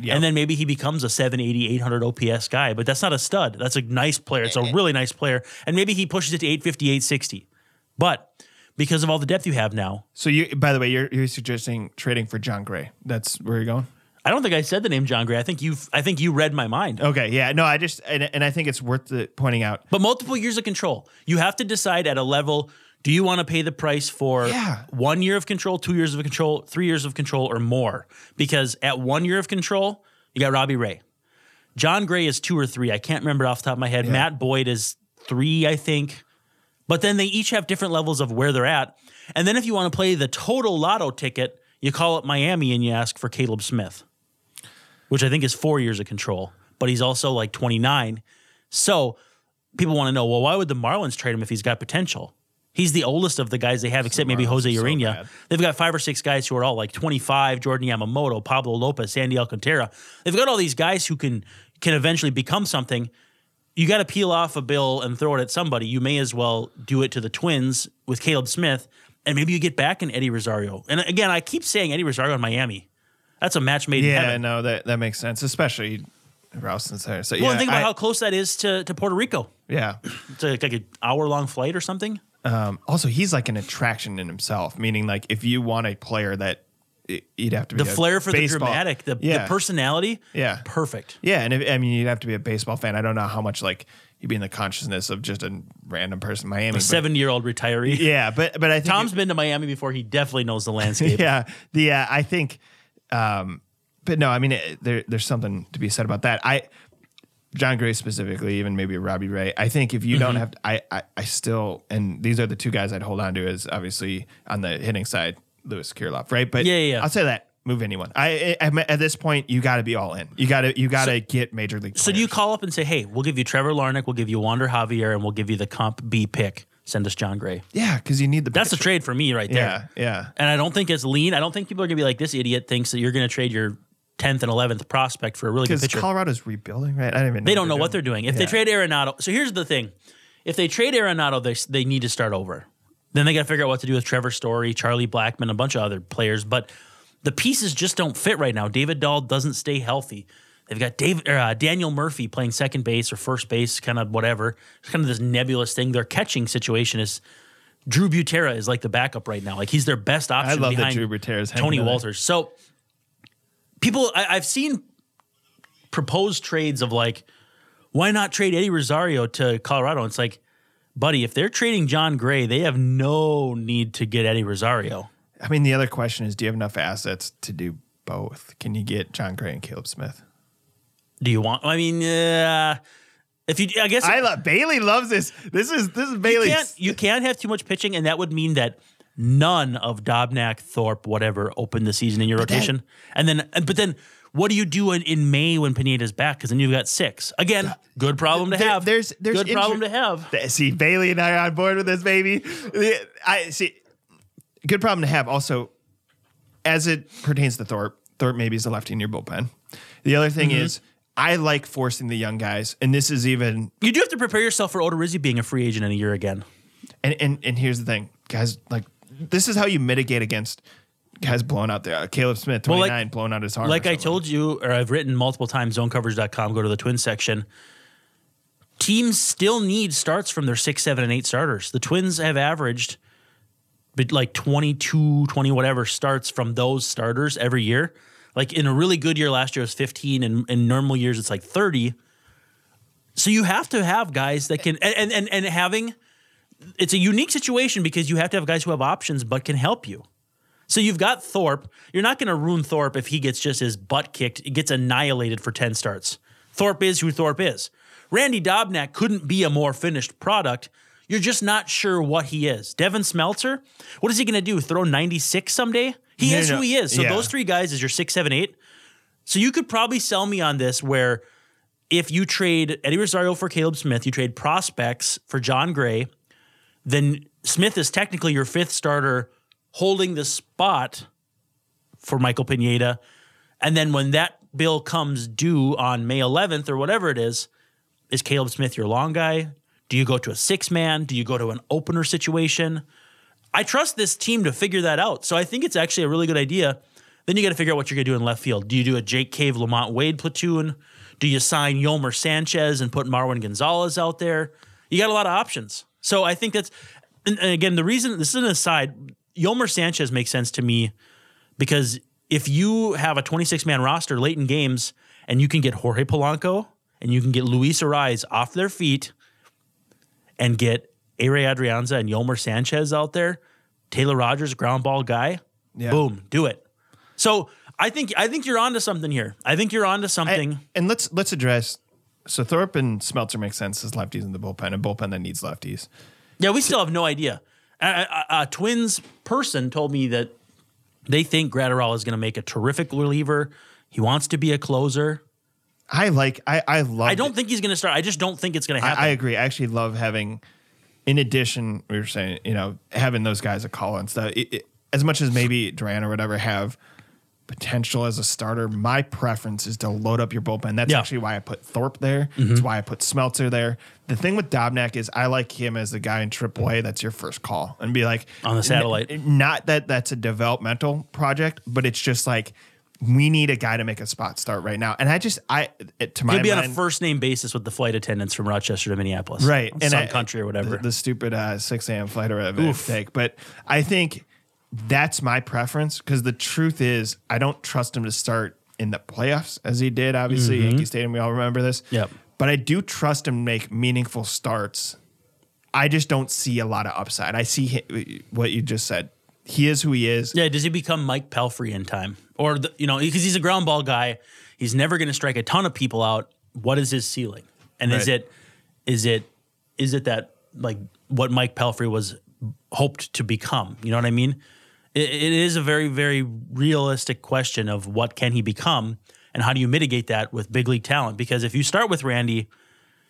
Yep. And then maybe he becomes a 780, 800 OPS guy, but that's not a stud. That's a nice player. It's a really nice player. And maybe he pushes it to 850, 860. But because of all the depth you have now, So you, by the way, you're, you're suggesting trading for Jon Gray. That's where you're going. I don't think I said the name Jon Gray. I think you I think you read my mind. Okay, yeah, no, I just and, and I think it's worth the, pointing out. But multiple years of control. You have to decide at a level do you want to pay the price for Yeah. one year of control, two years of control, three years of control, or more? Because at one year of control, you got Robbie Ray. Jon Gray is two or three. I can't remember off the top of my head. Matt Boyd is three, I think. But then they each have different levels of where they're at. And then if you want to play the total lotto ticket, you call up Miami and you ask for Caleb Smith, which I think is four years of control. But he's also like 29. So people want to know, well, why would the Marlins trade him if he's got potential? He's the oldest of the guys they have, except maybe Jose so Urena. bad. They've got five or six guys who are all like 25, Jordan Yamamoto, Pablo Lopez, Sandy Alcantara. They've got all these guys who can can eventually become something. You got to peel off a bill and throw it at somebody. You may as well do it to the Twins with Caleb Smith, and maybe you get back in Eddie Rosario. And again, I keep saying Eddie Rosario in Miami. That's a match made in Yeah, heaven. no, that that makes sense, especially Ralston's there. So Well, yeah, think about I- how close that is to, to Puerto Rico. yeah. It's like, like an hour long flight or something. Um, also, he's like an attraction in himself, meaning like if you want a player that you'd have to be The flair for baseball- the dramatic, the, yeah. the personality. Yeah. Perfect. Yeah, and if, I mean, you'd have to be a baseball fan. I don't know how much like you'd be in the consciousness of just a random person in Miami. 70 year old retiree. yeah, but but I think Tom's been to Miami before. He definitely knows the landscape. yeah, the uh, I think, um, but no, I mean, it, there there's something to be said about that. I Jon Gray specifically, even maybe Robbie Ray. I think if you don't Mm-hmm. have, to, I, I I still, and these are the two guys I'd hold on to is obviously on the hitting side, Lewis Kirilloff, right? But Yeah, yeah, yeah. I'll say that move anyone. I, I at this point, you got to be all in. You got to you got to get major league. So do you call up and say, hey, we'll give you Trevor Larnach, we'll give you Wander Javier, and we'll give you the comp B pick. Send us John Gray. Yeah, because you need the. That's a trade for me right there. Yeah, yeah. And I don't think it's lean. I don't think people are going to be like, this idiot thinks that you're going to trade your 10th and 11th prospect for a really good Because pitcher. Colorado's rebuilding, right? I don't even. They don't know what they're doing. If they Yeah. trade Arenado, so here's the thing: if they trade Arenado, they they need to start over. Then they got to figure out what to do with Trevor Story, Charlie Blackmon, a bunch of other players. But the pieces just don't fit right now. David Dahl doesn't stay healthy. They've got David or, uh, Daniel Murphy playing second base or first base, kind of whatever. It's kind of this nebulous thing. Their catching situation is. Drew Butera is like the backup right now. Like he's their best option. I love that behind Drew Butera's Tony. Wolters. So people, I, I've seen proposed trades of like, why not trade Eddie Rosario to Colorado? And It's like, buddy, if they're trading Jon Gray, they have no need to get Eddie Rosario. I mean, the other question is, do you have enough assets to do both? Can you get Jon Gray and Caleb Smith? Do you want? I mean, uh, If you, I guess I love Bailey loves this. This is this is you can't you can't have too much pitching, and that would mean that none of Dobnak, Thorpe, whatever, open the season in your rotation. and then, but then, what do you do in, in May when Pineda's back? Because then you've got six again. Good problem to There- have. there's- there's good problem to have. See, Bailey and I are on board with this, baby. I see. Good problem to have. Also, as it pertains to Thorpe, Thorpe maybe is a lefty in your bullpen. The other thing Mm-hmm. is, I like forcing the young guys, and this is even. You do have to prepare yourself for Odorizzi being a free agent in a year again. And and and here's the thing, guys. Like, this is how you mitigate against guys blown out there. Uh, Caleb Smith, Well, twenty like- blowing out his arm. Like I told you, or I've written multiple times, zonecoverage.com, go to the twin section. Teams still need starts from their six, seven, and eight starters. The Twins have averaged like 22, 20, whatever starts from those starters every year. Like in a really good year last year, it was 15, and in normal years, it's like 30. So you have to have guys that can, and, and, and having, it's a unique situation because you have to have guys who have options but can help you. So you've got Thorpe. You're not going to ruin Thorpe if he gets just his butt kicked, it gets annihilated for 10 starts. Thorpe is who Thorpe is. Randy Dobnak couldn't be a more finished product. You're just not sure what he is. Devin Smeltzer, what is he going to do? Throw 96 someday? He No, is no, who he is. So yeah. those three guys is your six, seven, eight. So you could probably sell me on this where if you trade Eddie Rosario for Caleb Smith, you trade prospects for Jon Gray, then Smith is technically your fifth starter holding the spot for Michael Pineda. And then when that bill comes due on May 11th or whatever it is, is Caleb Smith your long guy? Do you go to a six man? Do you go to an opener situation? I trust this team to figure that out. So I think it's actually a really good idea. Then you got to figure out what you're going to do in left field. Do you do a Jake Cave, LaMonte Wade platoon? Do you sign Yolmer Sanchez and put Marwin Gonzalez out there? You got a lot of options. So I think that's, and, and again, the reason this is an aside, Yolmer Sanchez makes sense to me because if you have a 26 man roster late in games and you can get Jorge Polanco and you can get Luis Arraez off their feet and get Ehire Adrianza and Yolmer Sanchez out there, Taylor Rogers, ground ball guy, Yeah. boom, do it. So I think I think you're onto something here. I think you're onto I- something. and let's let's address. So Thorpe and Smeltzer make sense as lefties in the bullpen, a bullpen that needs lefties. yeah, we still have no idea. A, a- a Twins person told me that they think Graterol is going to make a terrific reliever. He wants to be a closer. I like. I I love. I don't think he's going to start. I just don't think it's going to happen. I, I agree. I actually love having. In addition, we were saying, you know, having those guys a call and stuff. It, it, as much as maybe Duran or whatever have potential as a starter, my preference is to load up your bullpen. That's Yeah. actually why I put Thorpe there. That's why I put Smeltzer there. The thing with Dobnak is I like him as the guy in AAA that's your first call and be like On the satellite. n- not that that's a developmental project, but it's just like we need a guy to make a spot start right now. And I just I to my He'll be on a first name basis with the flight attendants from Rochester to Minneapolis, right and Sun I- Country or whatever. the, the stupid uh, 6 a.m flight or whatever take but i think that's my preference because the truth is i don't trust him to start in the playoffs as he did obviously yankee stadium we all remember this Mm-hmm. Yep. but i do trust him to make meaningful starts i just don't see a lot of upside i see what you just said he is who he is Yeah, does he become Mike Pelfrey in time, or the, you know, because he's a ground ball guy, he's never going to strike a ton of people out. What is his ceiling? And is it, is it, is it that like what Mike Pelfrey was hoped to become? You know what I mean? It, it is a very, very realistic question of what can he become, and how do you mitigate that with big league talent? Because if you start with Randy,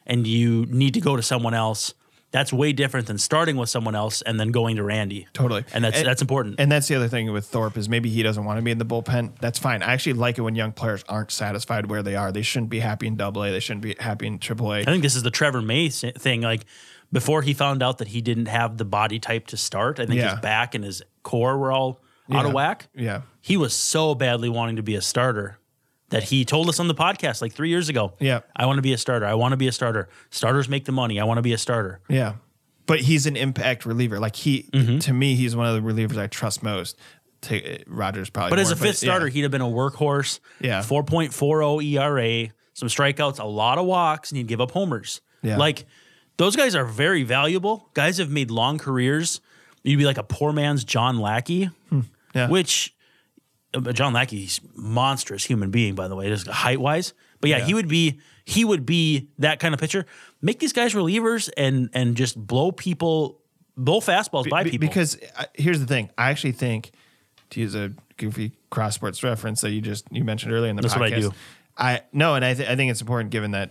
and you need to go to someone else. That's way different than starting with someone else and then going to Randy. Totally. and that's And- that's important. And that's the other thing with Thorpe is maybe he doesn't want to be in the bullpen. That's fine. I actually like it when young players aren't satisfied where they are. They shouldn't be happy in Double A. They shouldn't be happy in Triple A. I think this is the Trevor May thing. Like before he found out that he didn't have the body type to start, I think Yeah. his back and his core were all out of whack. Yeah. He was so badly wanting to be a starter that he told us on the podcast like three years ago. Yeah. I want to be a starter. I want to be a starter. Starters make the money. I want to be a starter. Yeah. But he's an impact reliever. Like he, Mm-hmm. to me, he's one of the relievers I trust most. To, Rogers probably. But as more, a fifth starter, yeah. he'd have been a workhorse. Yeah. 4.40 ERA, E some strikeouts, a lot of walks, and he'd give up homers. Yeah. Like those guys are very valuable. Guys have made long careers. You'd be like a poor man's John Lackey, Hmm. Yeah. which uh, John Lackey's monstrous human being, by the way, just height wise. But yeah, Yeah. he would be he would be that kind of pitcher. Make these guys relievers and and just blow people, blow fastballs by Be- people. Because uh, here's the thing, I actually think to use a goofy cross sports reference that you just you mentioned earlier in the That's podcast. what I do. I no, and I, th- I think it's important given that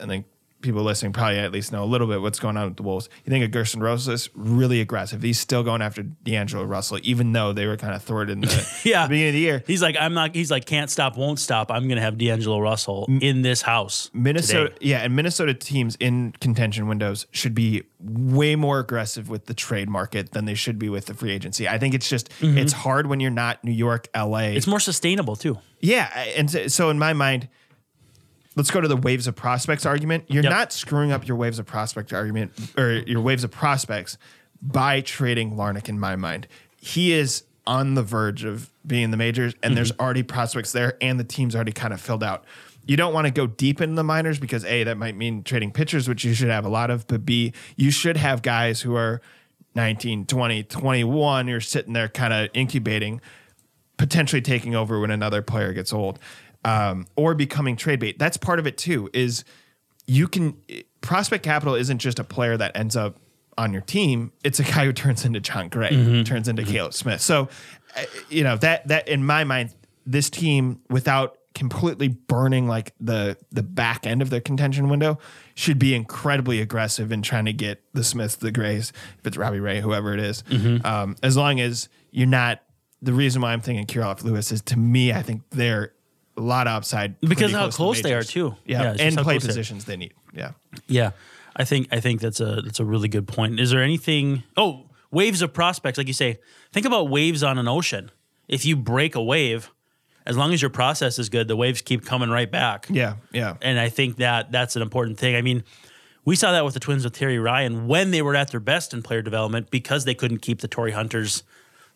I think people listening probably at least know a little bit what's going on with the Wolves. You think of Gerson Rosas really aggressive. He's still going after D'Angelo Russell, even though they were kind of thwarted in the, yeah, the beginning of the year. He's like, I'm not. He's like, can't stop, won't stop. I'm gonna have D'Angelo Russell in this house. Minnesota, today. yeah, and Minnesota teams in contention windows should be way more aggressive with the trade market than they should be with the free agency. I think it's just mm-hmm. it's hard when you're not New York, LA. It's more sustainable too. Yeah, and so in my mind, let's go to the waves of prospects argument. You're Yep. not screwing up your waves of prospect argument or your waves of prospects by trading Larnach. In my mind, he is on the verge of being in the majors, and there's mm-hmm. already prospects there, and the team's already kind of filled out. You don't want to go deep into the minors because a that might mean trading pitchers, which you should have a lot of, but b you should have guys who are 19, 20, 21. You're sitting there kind of incubating potentially taking over when another player gets old um, or becoming trade bait. That's part of it too. Is you can prospect capital isn't just a player that ends up on your team. It's a guy who turns into Jon Gray, turns into Caleb Smith. So uh, you know that that in my mind, this team without completely burning like the the back end of the contention window should be incredibly aggressive in trying to get the Smiths, the Grays, if it's Robbie Ray, whoever it is. Um, as long as you're not. The reason why I'm thinking Kirilloff Lewis is to me, I think they're a lot of upside Because how close they are, too. Yeah, Yeah, and play close they positions they need. Yeah. Yeah, I think I think that's a that's a really good point. Is there anything? Oh, waves of prospects, like you say. Think about waves on an ocean. If you break a wave, as long as your process is good, the waves keep coming right back. Yeah, yeah. and I think that that's an important thing. I mean, we saw that with the Twins with Terry Ryan when they were at their best in player development because they couldn't keep the Torii Hunters.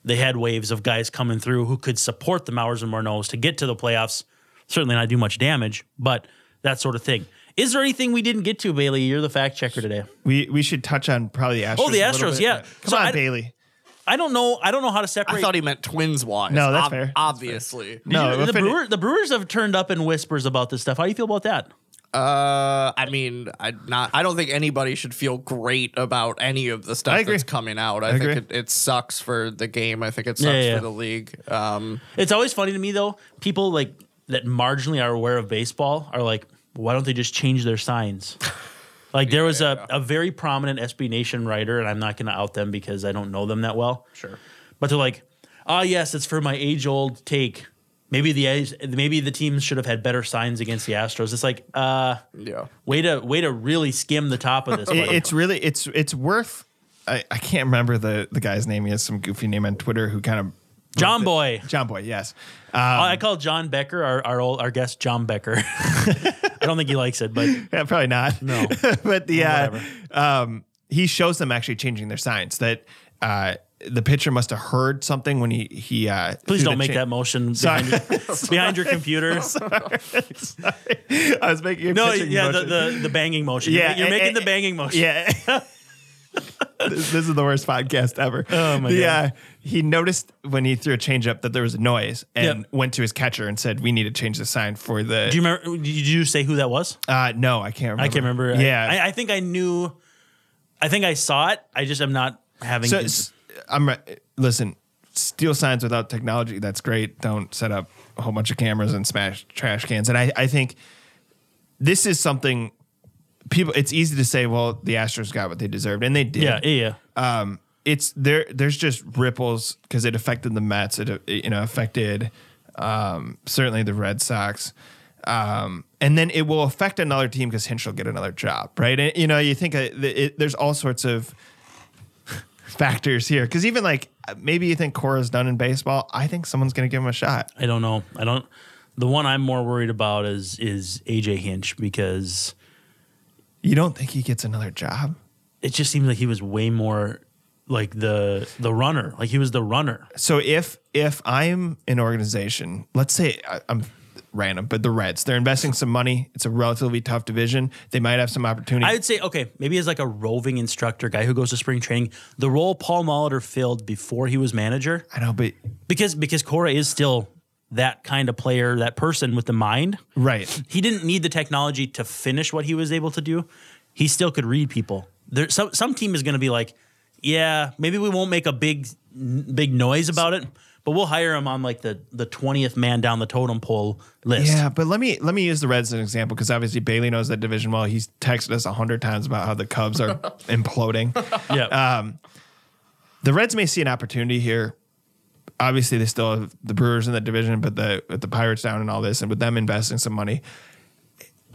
They had waves of guys coming through who could support the Mauers and Morneaus to get to the playoffs. Certainly not do much damage, but that sort of thing. Is there anything we didn't get to, Bailey? You're the fact checker today. We we should touch on probably the oh, Astros. Oh, the Astros, bit. yeah. Come So on, I- Bailey. I don't know. I don't know how to separate. I thought he meant twins wise. No, that's fair. That's Obviously. No, the Brewer, the Brewers have turned up in whispers about this stuff. How do you feel about that? Uh, I mean, I not. I don't think anybody should feel great about any of the stuff agree. that's coming out. I, I think agree. it, it sucks for the game. I think it sucks Yeah, yeah. for the league. Um, It's always funny to me though. People like that marginally are aware of baseball are like, why don't they just change their signs? Like there was a, a very prominent SB Nation writer, and I'm not going to out them because I don't know them that well. Sure. but they're like, ah, yes, it's for my age old take. Maybe the maybe the teams should have had better signs against the Astros. It's like, uh, yeah. way to way to really skim the top of this. It- it's really it's it's worth. I, I can't remember the the guy's name. He has some goofy name on Twitter who kind of John Boy. John Boy. Yes. Um, I call John Becker our our old our guest John Becker. I don't think he likes it, but Yeah, probably not. No. but the uh, um, he shows them actually changing their signs that uh, the pitcher must have heard something when he he. Uh, please don't make cha- that motion behind your, behind your computer. I was making a No, yeah, the, the the banging motion. Yeah, you're, and- making and- the banging motion. Yeah. this, this is the worst podcast ever. Oh, my the, God. Uh, he noticed when he threw a changeup that there was a noise and Yep. went to his catcher and said, "We need to change the sign for the." Do you remember? Did you say who that was? uh, no, I can't remember. I can't remember. Yeah. I, I think I knew. I think I saw it. I just am not having. so I'm listen. Steal signs without technology. That's great. Don't set up a whole bunch of cameras and smash trash cans. And I, I think this is something people. It's easy to say, well, the Astros got what they deserved, and they did. yeah, yeah, yeah. um, it's there. There's just ripples because it affected the Mets. It, uh, you know affected um, certainly the Red Sox, um, and then it will affect another team because Hinch will get another job, right? And, you know, you think uh, it, there's all sorts of factors here because even like maybe you think Cora's done in baseball. I think someone's going to give him a shot. I don't know. I don't. The one I'm more worried about is is AJ Hinch because You don't think he gets another job? it just seems like he was way more like the the runner. Like he was the runner. So if if I'm an organization, let's say I- I'm random, but the Reds, they're investing some money. It's a relatively tough division. They might have some opportunity. I would say okay, maybe as like a roving instructor, guy who goes to spring training, the role Paul Molitor filled before he was manager, I know, but because because Cora is still that kind of player, that person with the mind. Right. He didn't need the technology to finish what he was able to do. He still could read people. There, some some team is going to be like, yeah, maybe we won't make a big big noise about it, but we'll hire him on like the the twentieth man down the totem pole list. Yeah, but let me let me use the Reds as an example because obviously Bailey knows that division well. He's texted us a hundred times about how the Cubs are imploding. yeah. Um, the Reds may see an opportunity here. Obviously, they still have the Brewers in the division, but the with the Pirates down and all this, and with them investing some money,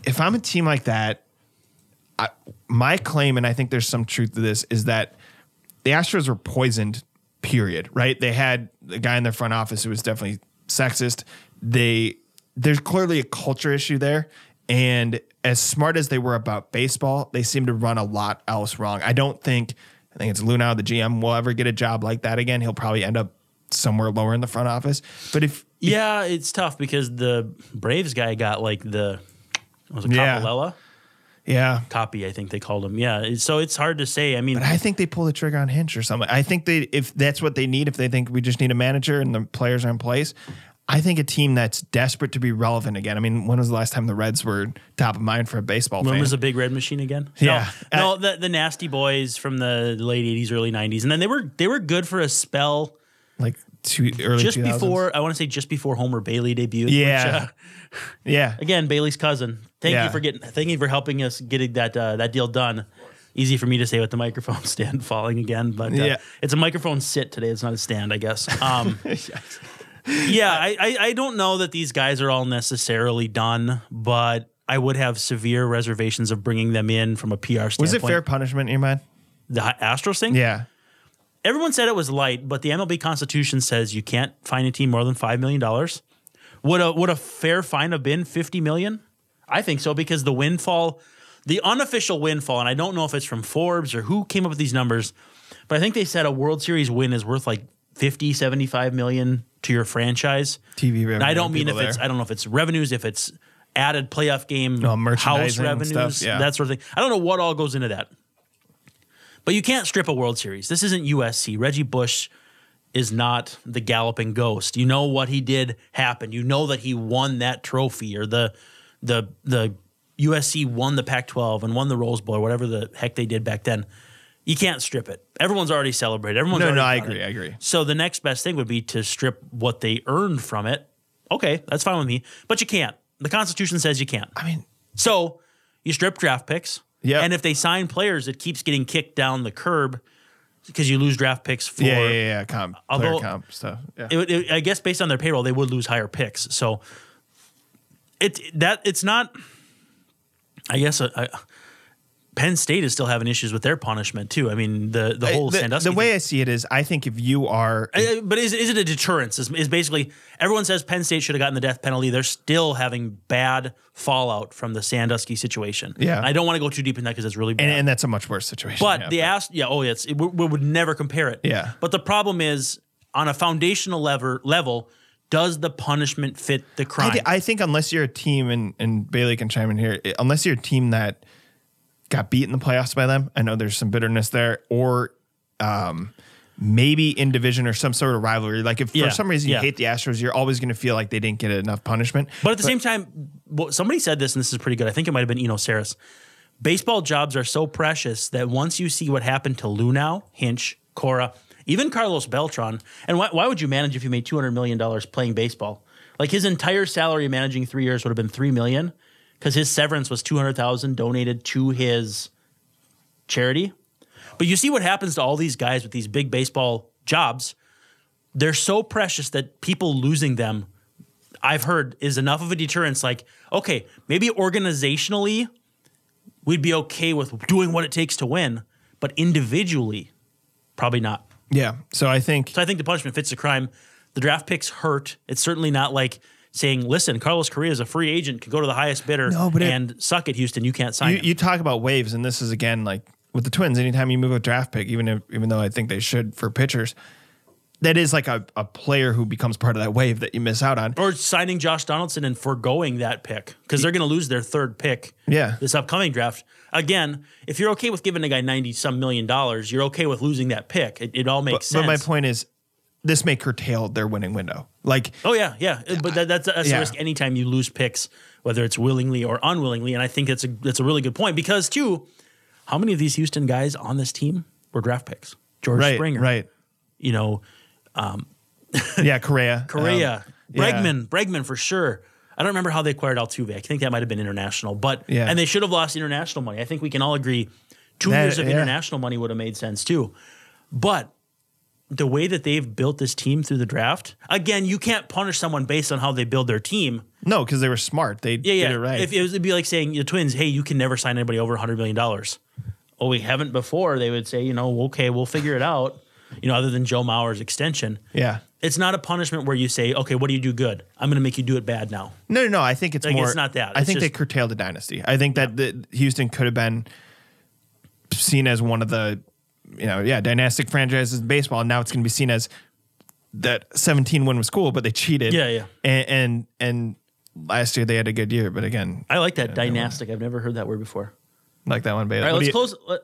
if I'm a team like that, I, my claim, and I think there's some truth to this, is that the Astros were poisoned. Period. Right? They had the guy in their front office who was definitely sexist. They there's clearly a culture issue there, and as smart as they were about baseball, they seem to run a lot else wrong. I don't think. I think it's Luhnow, the GM, will ever get a job like that again. He'll probably end up somewhere lower in the front office. But if yeah, it's tough because the Braves guy got like the was it Yeah. Yeah, copy? I think they called him. Yeah, so it's hard to say. I mean, But I think they pull the trigger on Hinch or something. I think they, if that's what they need, if they think we just need a manager and the players are in place, I think a team that's desperate to be relevant again. I mean, when was the last time the Reds were top of mind for a baseball when fan? was the big red machine again? Yeah. no, uh, no the the nasty boys from the late '80s, early '90s, and then they were they were good for a spell like two early just 2000s? before. I want to say just before Homer Bailey debuted. Yeah. which, uh, Yeah, again, Bailey's cousin. Thank Yeah. you for getting. Thank you for helping us getting that uh, that deal done. Easy for me to say with the microphone stand falling again, but uh, Yeah. it's a microphone sit today. It's not a stand, I guess. Um, yeah, I, I I don't know that these guys are all necessarily done, but I would have severe reservations of bringing them in from a PR standpoint. was it fair punishment in your mind? The Astros thing? Yeah, Everyone said it was light, but the MLB Constitution says you can't fine a team more than five million dollars. Would a would a fair fine have been fifty million? I think so because the windfall, the unofficial windfall, and I don't know if it's from Forbes or who came up with these numbers, but I think they said a World Series win is worth like 50, 75 million to your franchise. TV And revenue. I don't mean if people it's. I don't know if it's revenues, if it's added playoff game oh, No, house and revenues, stuff, yeah. that sort of thing. I don't know what all goes into that. But you can't strip a World Series. This isn't USC. Reggie Bush is not the galloping ghost. You know what he did happen. You know that he won that trophy or the the the USC won the Pac-12 and won the Rose Bowl or whatever the heck they did back then. You can't strip it. Everyone's already celebrated. Everyone's No, already no, I agree, it. I agree. So the next best thing would be to strip what they earned from it. Okay, that's fine with me, but you can't. The Constitution says you can't. I mean, So you strip draft picks. Yeah. And if they sign players, it keeps getting kicked down the curb because you lose draft picks for. yeah, yeah, yeah, comp, player Although- comp stuff. Yeah. It, it- I guess based on their payroll, they would lose higher picks. So it that it's not. I guess uh, I, Penn State is still having issues with their punishment too. I mean the the whole the, Sandusky. the way thing. I see it is, I think if you are, Uh, but is, is it a deterrence? Is, is basically everyone says Penn State should have gotten the death penalty. They're still having bad fallout from the Sandusky situation. Yeah. And I don't want to go too deep in that because it's really bad. and, and that's a much worse situation. but yeah, the ask, yeah, oh, it's it, we, we would never compare it. Yeah. But the problem is on a foundational level, level, does the punishment fit the I, crime? thi- I think unless you're a team, and, and Bailey can chime in here, unless you're a team that got beat in the playoffs by them, I know there's some bitterness there, or um, maybe in division or some sort of rivalry. Like if Yeah, for some reason yeah. you hate the Astros, you're always going to feel like they didn't get enough punishment. But at the same time, well, somebody said this, and this is pretty good. I think it might have been Eno Sarris. Baseball jobs are so precious that once you see what happened to Luhnow, Hinch, Cora, even Carlos Beltran, and why, why would you manage if you made two hundred million dollars playing baseball? Like his entire salary managing three years would have been three million, because his severance was two hundred thousand donated to his charity. But you see what happens to all these guys with these big baseball jobs. They're so precious that people losing them I've heard is enough of a deterrence. Like, okay, maybe organizationally, we'd be okay with doing what it takes to win, but individually, probably not. Yeah. So I think So I think the punishment fits the crime. The draft picks hurt. It's certainly not like saying, "Listen, Carlos Correa is a free agent, can go to the highest bidder No, but it- and suck it, Houston. You can't sign you, him." you talk about waves, and this is again like with the Twins. Anytime you move a draft pick, even if even though I think they should for pitchers, that is like a, a player who becomes part of that wave that you miss out on. or signing Josh Donaldson and foregoing that pick because they're going to lose their third pick. Yeah. this upcoming draft. Again, if you're okay with giving a guy ninety some million dollars, you're okay with losing that pick. It, it all makes But sense. But my point is, this may curtail their winning window. Like Oh yeah, yeah. But that, that's, that's Yeah. a risk anytime you lose picks, whether it's willingly or unwillingly. And I think that's a that's a really good point because too, how many of these Houston guys on this team were draft picks? George right, Springer, right, You know, yeah, Correa, Correa, um, yeah. Bregman, Bregman for sure. I don't remember how they acquired Altuve. I think that might have been international, but Yeah. and they should have lost international money. I think we can all agree two That- years of yeah. international money would have made sense too. But the way that they've built this team through the draft, again, you can't punish someone based on how they build their team. No, because they were smart. They Yeah, yeah. did it right. If it was, it'd be like saying the Twins, "Hey, you can never sign anybody over hundred million dollars." Oh, we haven't before. They would say, you know, okay, we'll figure it out. You know, other than Joe Mauer's extension, yeah. it's not a punishment where you say, okay, what do you do good? I'm going to make you do it bad now. No, no, no. I think it's Like, more. it's not that. I It's think they curtailed the dynasty. I think that the, Houston could have been seen as one of the, you know, yeah, dynastic franchises in baseball. And now it's going to be seen as that 17 win was cool, but they cheated. Yeah, yeah. And and, and last year they had a good year, but again, I like that dynastic. I've never heard that word before. like that one, Bailey. All right, What let's you- close. Let,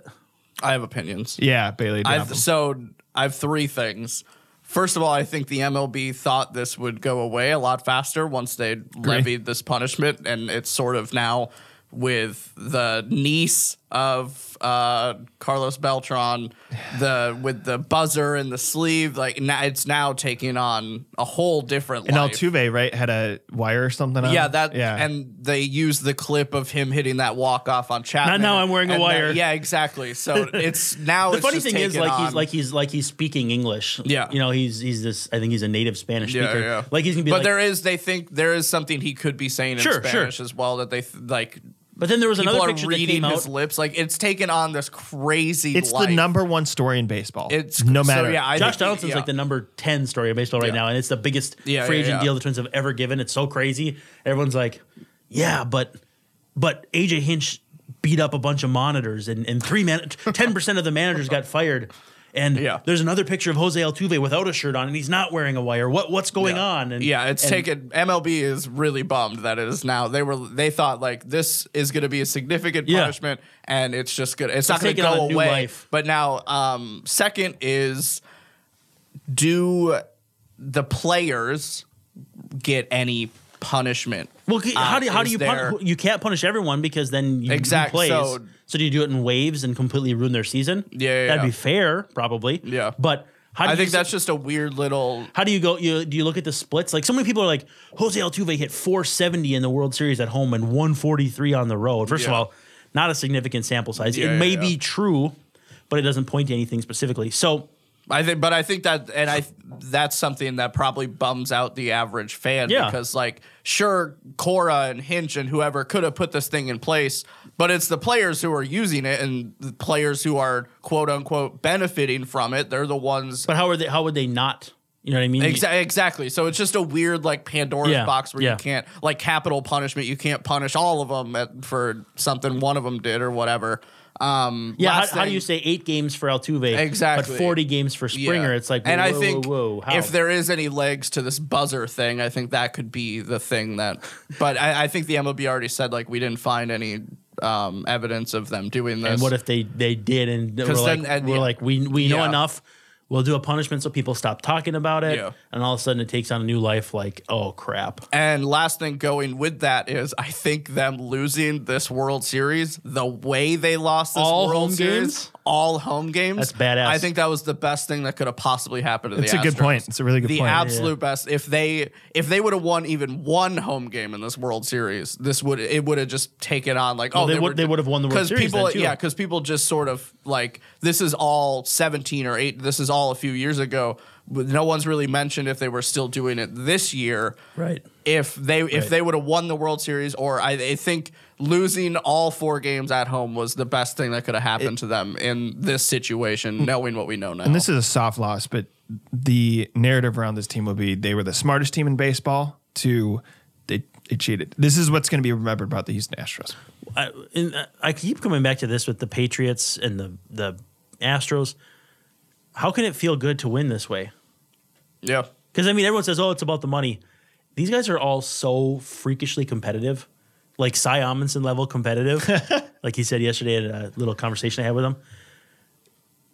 I have opinions. Yeah, Bailey. I've, 'em. so I have three things. First of all, I think the MLB thought this would go away a lot faster once they levied this punishment, and it's sort of now with the niece of uh, Carlos Beltran, the with the buzzer and the sleeve, like now it's now taking on a whole different. and life. Altuve, right, had a wire or something on? Yeah, that Yeah. and they used the clip of him hitting that walk off on Chapman. now I'm wearing a wire. that- yeah, exactly. So it's now the it's funny just thing is, taken like he's like he's like he's speaking English. Yeah. you know, he's he's this. I think he's a native Spanish Yeah, speaker. yeah. Like he's gonna be but like. there is, they think there is something he could be saying in Sure, sure. Spanish as well that they th- like. But then there was People another are picture that reading came out. his lips. Like it's taken on this crazy. it's life. the number one story in baseball. It's no so, matter. yeah, I Josh think- Donaldson's yeah. like the number 10 story of baseball right Yeah. now, and it's the biggest Yeah, free yeah, agent yeah. deal the Twins have ever given. It's so crazy. Everyone's like, yeah, but but AJ Hinch beat up a bunch of monitors, and, and three man, 10% of the managers got fired. And Yeah. there's another picture of Jose Altuve without a shirt on, and he's not wearing a wire. What what's going Yeah. on? And yeah, it's and- taken. MLB is really bummed that it is now. They were they thought like this is going to be a significant Yeah. punishment, and it's just gonna It's, not going to go away. But now, um, second is do the players get any punishment? Well, how Uh, do you, how do you pun- you can't punish everyone because then you Exact- who plays. so- So, do you do it in waves and completely ruin their season? Yeah, yeah, that'd yeah. be fair, probably. Yeah. but how do I you think that's just a weird little. How do you go? You do you look at the splits? Like so many people are like Jose Altuve hit 470 in the World Series at home and 143 on the road. First of all, not a significant sample size. Yeah, it yeah, may yeah. be true, but it doesn't point to anything specifically. So I think, but I think that, and I that's something that probably bums out the average fan Yeah. because, like, sure, Cora and Hinch and whoever could have put this thing in place, but it's the players who are using it and the players who are quote unquote benefiting from it. They're the ones. but how are they? How would they not? You know what I mean? Exa- exactly. So it's just a weird like Pandora's Yeah, box where yeah. you can't like capital punishment. You can't punish all of them at, for something one of them did or whatever. Um, Yeah, how, how do you say eight games for Altuve, Exactly. but forty games for Springer? Yeah. It's like, and whoa, I whoa, think whoa, whoa, how? if there is any legs to this buzzer thing, I think that could be the thing that. But I, I think the MLB already said like we didn't find any um, evidence of them doing this. and what if they they did and we're 'Cause like, then- and we're yeah. like we we know Yeah. enough. We'll do a punishment so people stop talking about it, Yeah. and all of a sudden it takes on a new life. Like, oh crap! And last thing going with that is I think them losing this World Series, the way they lost this All World Series, games? All home games. That's badass. I think that was the best thing that could have possibly happened to It's the a good point. It's a really good the point. The absolute best. If they if they would have won even one home game in this World Series, this would it would have just taken on like Well, oh they would- were- they would have won the World Series People, yeah, because people just sort of like this is all seventeen or eight. This is all a few years ago. But no one's really mentioned if they were still doing it this year Right. if they if Right. they would have won the World Series, or I, I think losing all four games at home was the best thing that could have happened to them in this situation, mm. knowing what we know now. And this is a soft loss, but the narrative around this team will be they were the smartest team in baseball to they, they cheated. This is what's going to be remembered about the Houston Astros. I, and I keep coming back to this with the Patriots and the the Astros. How can it feel good to win this way? Yeah, Because I mean, everyone says, "Oh, it's about the money." These guys are all so freakishly competitive, like Cy Amundsen level competitive. like he said yesterday at a little conversation I had with him.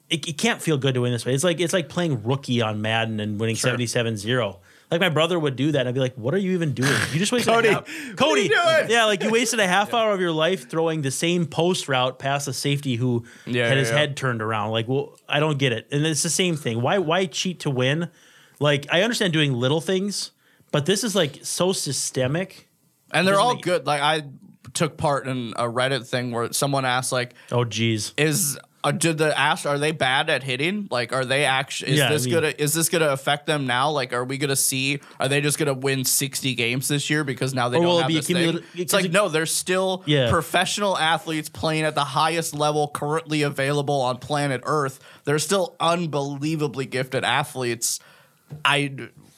it, it can't feel good to win this way. It's like it's like playing rookie on Madden and winning 77-0. Like my brother would do that. and I'd be like, "What are you even doing? You just wasted Cody, a half- what are Cody, yeah, like you wasted a half hour of your life throwing the same post route past a safety who Yeah, had yeah, his yeah. head turned around. Like, well, I don't get it. And it's the same thing. Why why cheat to win? Like, I understand doing little things, but this is like so systemic. And they're all good. Like I took part in a Reddit thing where someone asked like Oh, geez. is uh, did the Ast are they bad at hitting? Like, are they actually? Is Yeah, I this mean- gonna is this gonna affect them now? Like, are we gonna see? Are they just gonna win sixty games this year because now they don't will have be this thing? It's like no, they're still Yeah. professional athletes playing at the highest level currently available on planet Earth. They're still unbelievably gifted athletes. I.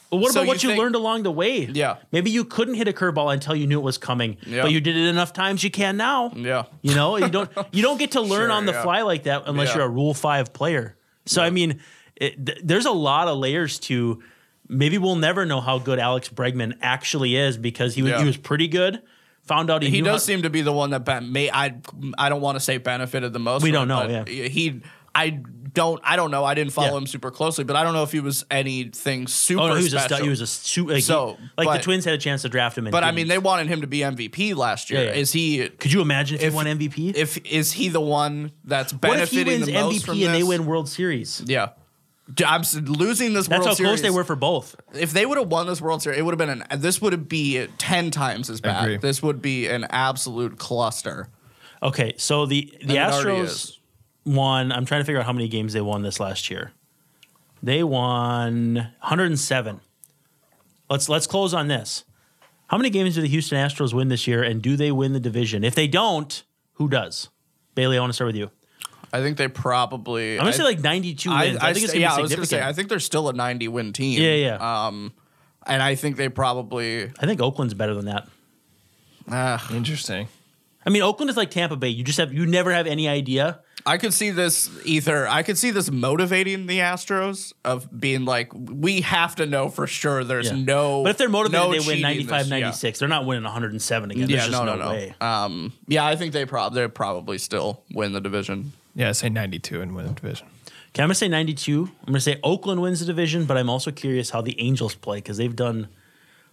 But what so about what you think- learned along the way? Yeah. Maybe you couldn't hit a curveball until you knew it was coming, Yeah. but you did it enough times you can now. Yeah. You know, you don't you don't get to learn Sure, on the yeah. fly like that unless Yeah. you're a Rule Five player. So I mean, it, th- there's a lot of layers to. Maybe we'll never know how good Alex Bregman actually is because he was Yeah. he was pretty good. Found out he, He does how- seem to be the one that ben, may I I don't want to say benefited the most. We don't it, know, but He I don't I don't know. I didn't follow Yeah. him super closely, but I don't know if he was anything super Oh no, he was a special. stu- he was a shoot. Like, So, he- like but- the Twins had a chance to draft him. And but I didn't. mean, they wanted him to be MVP last year. Yeah, yeah. Is he? could you imagine if, if- he won MVP? If is he the one that's what if he benefiting wins the most from MVP and they win World Series? Yeah. I'm losing this That's World how Series. close they were for both. If they would have won this World Series, it would have been an. This would be ten times as bad. This would be an absolute cluster. Okay, so the the And Astros is. Won. I'm trying to figure out how many games they won this last year. They won 107. Let's let's close on this. How many games do the Houston Astros win this year, and do they win the division? If they don't, who does? Bailey, I want to start with you. I think they probably. I'm gonna I- say like 92 I, wins. I, I think it's gonna yeah, I be was gonna significant. say I think they're still a 90 win team. Yeah, yeah. Um, and I think they probably. I think Oakland's better than that. Uh, Interesting. I mean, Oakland is like Tampa Bay. You just have you never have any idea. I could see this either. I could see this motivating the Astros of being like, we have to know for sure. There's Yeah. no. But if they're motivated, no they win cheating 95, this- yeah. 96. They're not winning 107 again. Yeah, There's just no, no, no, no. way. Um, yeah, I think they probably they probably still win the division. Yeah, say 92 and win the division. Okay, I'm gonna say 92. I'm gonna say Oakland wins the division, but I'm also curious how the Angels play because they've done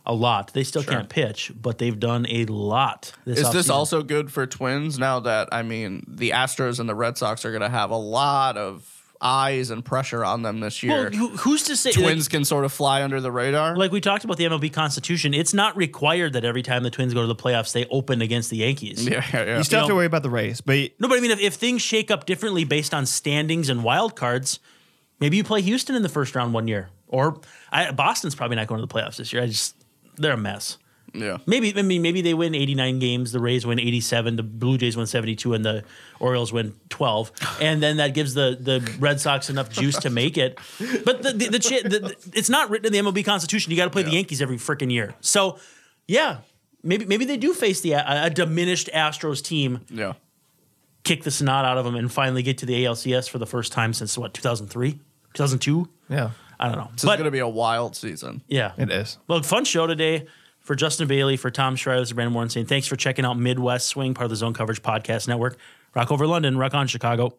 a lot. They still can't pitch, but they've done a lot. This Is this offseason. also good for Twins now that I mean the Astros and the Red Sox are going to have a lot of eyes and pressure on them this year? Well, who, who's to say? Twins Like, can sort of fly under the radar. like we talked about the MLB Constitution, it's not required that every time the Twins go to the playoffs, they open against the Yankees. yeah, yeah, yeah. You still have know- to worry about the race, but No, but I mean, if, if things shake up differently based on standings and wild cards, maybe you play Houston in the first round one year, or I, Boston's probably not going to the playoffs this year. I just they're a mess. yeah. Maybe I mean maybe they win 89 games, the Rays win 87, the Blue Jays win 72 and the Orioles win 12. And then that gives the the Red Sox enough juice to make it. But the the, the, chi- the, the it's not written in the MLB constitution. You got to play the Yankees every freaking year. So, yeah, maybe maybe they do face the a, a diminished Astros team, Yeah. kick the snot out of them and finally get to the ALCS for the first time since what 2003, 2002. yeah, I don't know. This is but going to be a wild season. yeah, it is. well, fun show today for Justin Bailey, for Tom Schreier, this is Brandon Warne saying thanks for checking out Midwest Swing, part of the Zone Coverage Podcast Network. Rock over London, rock on Chicago.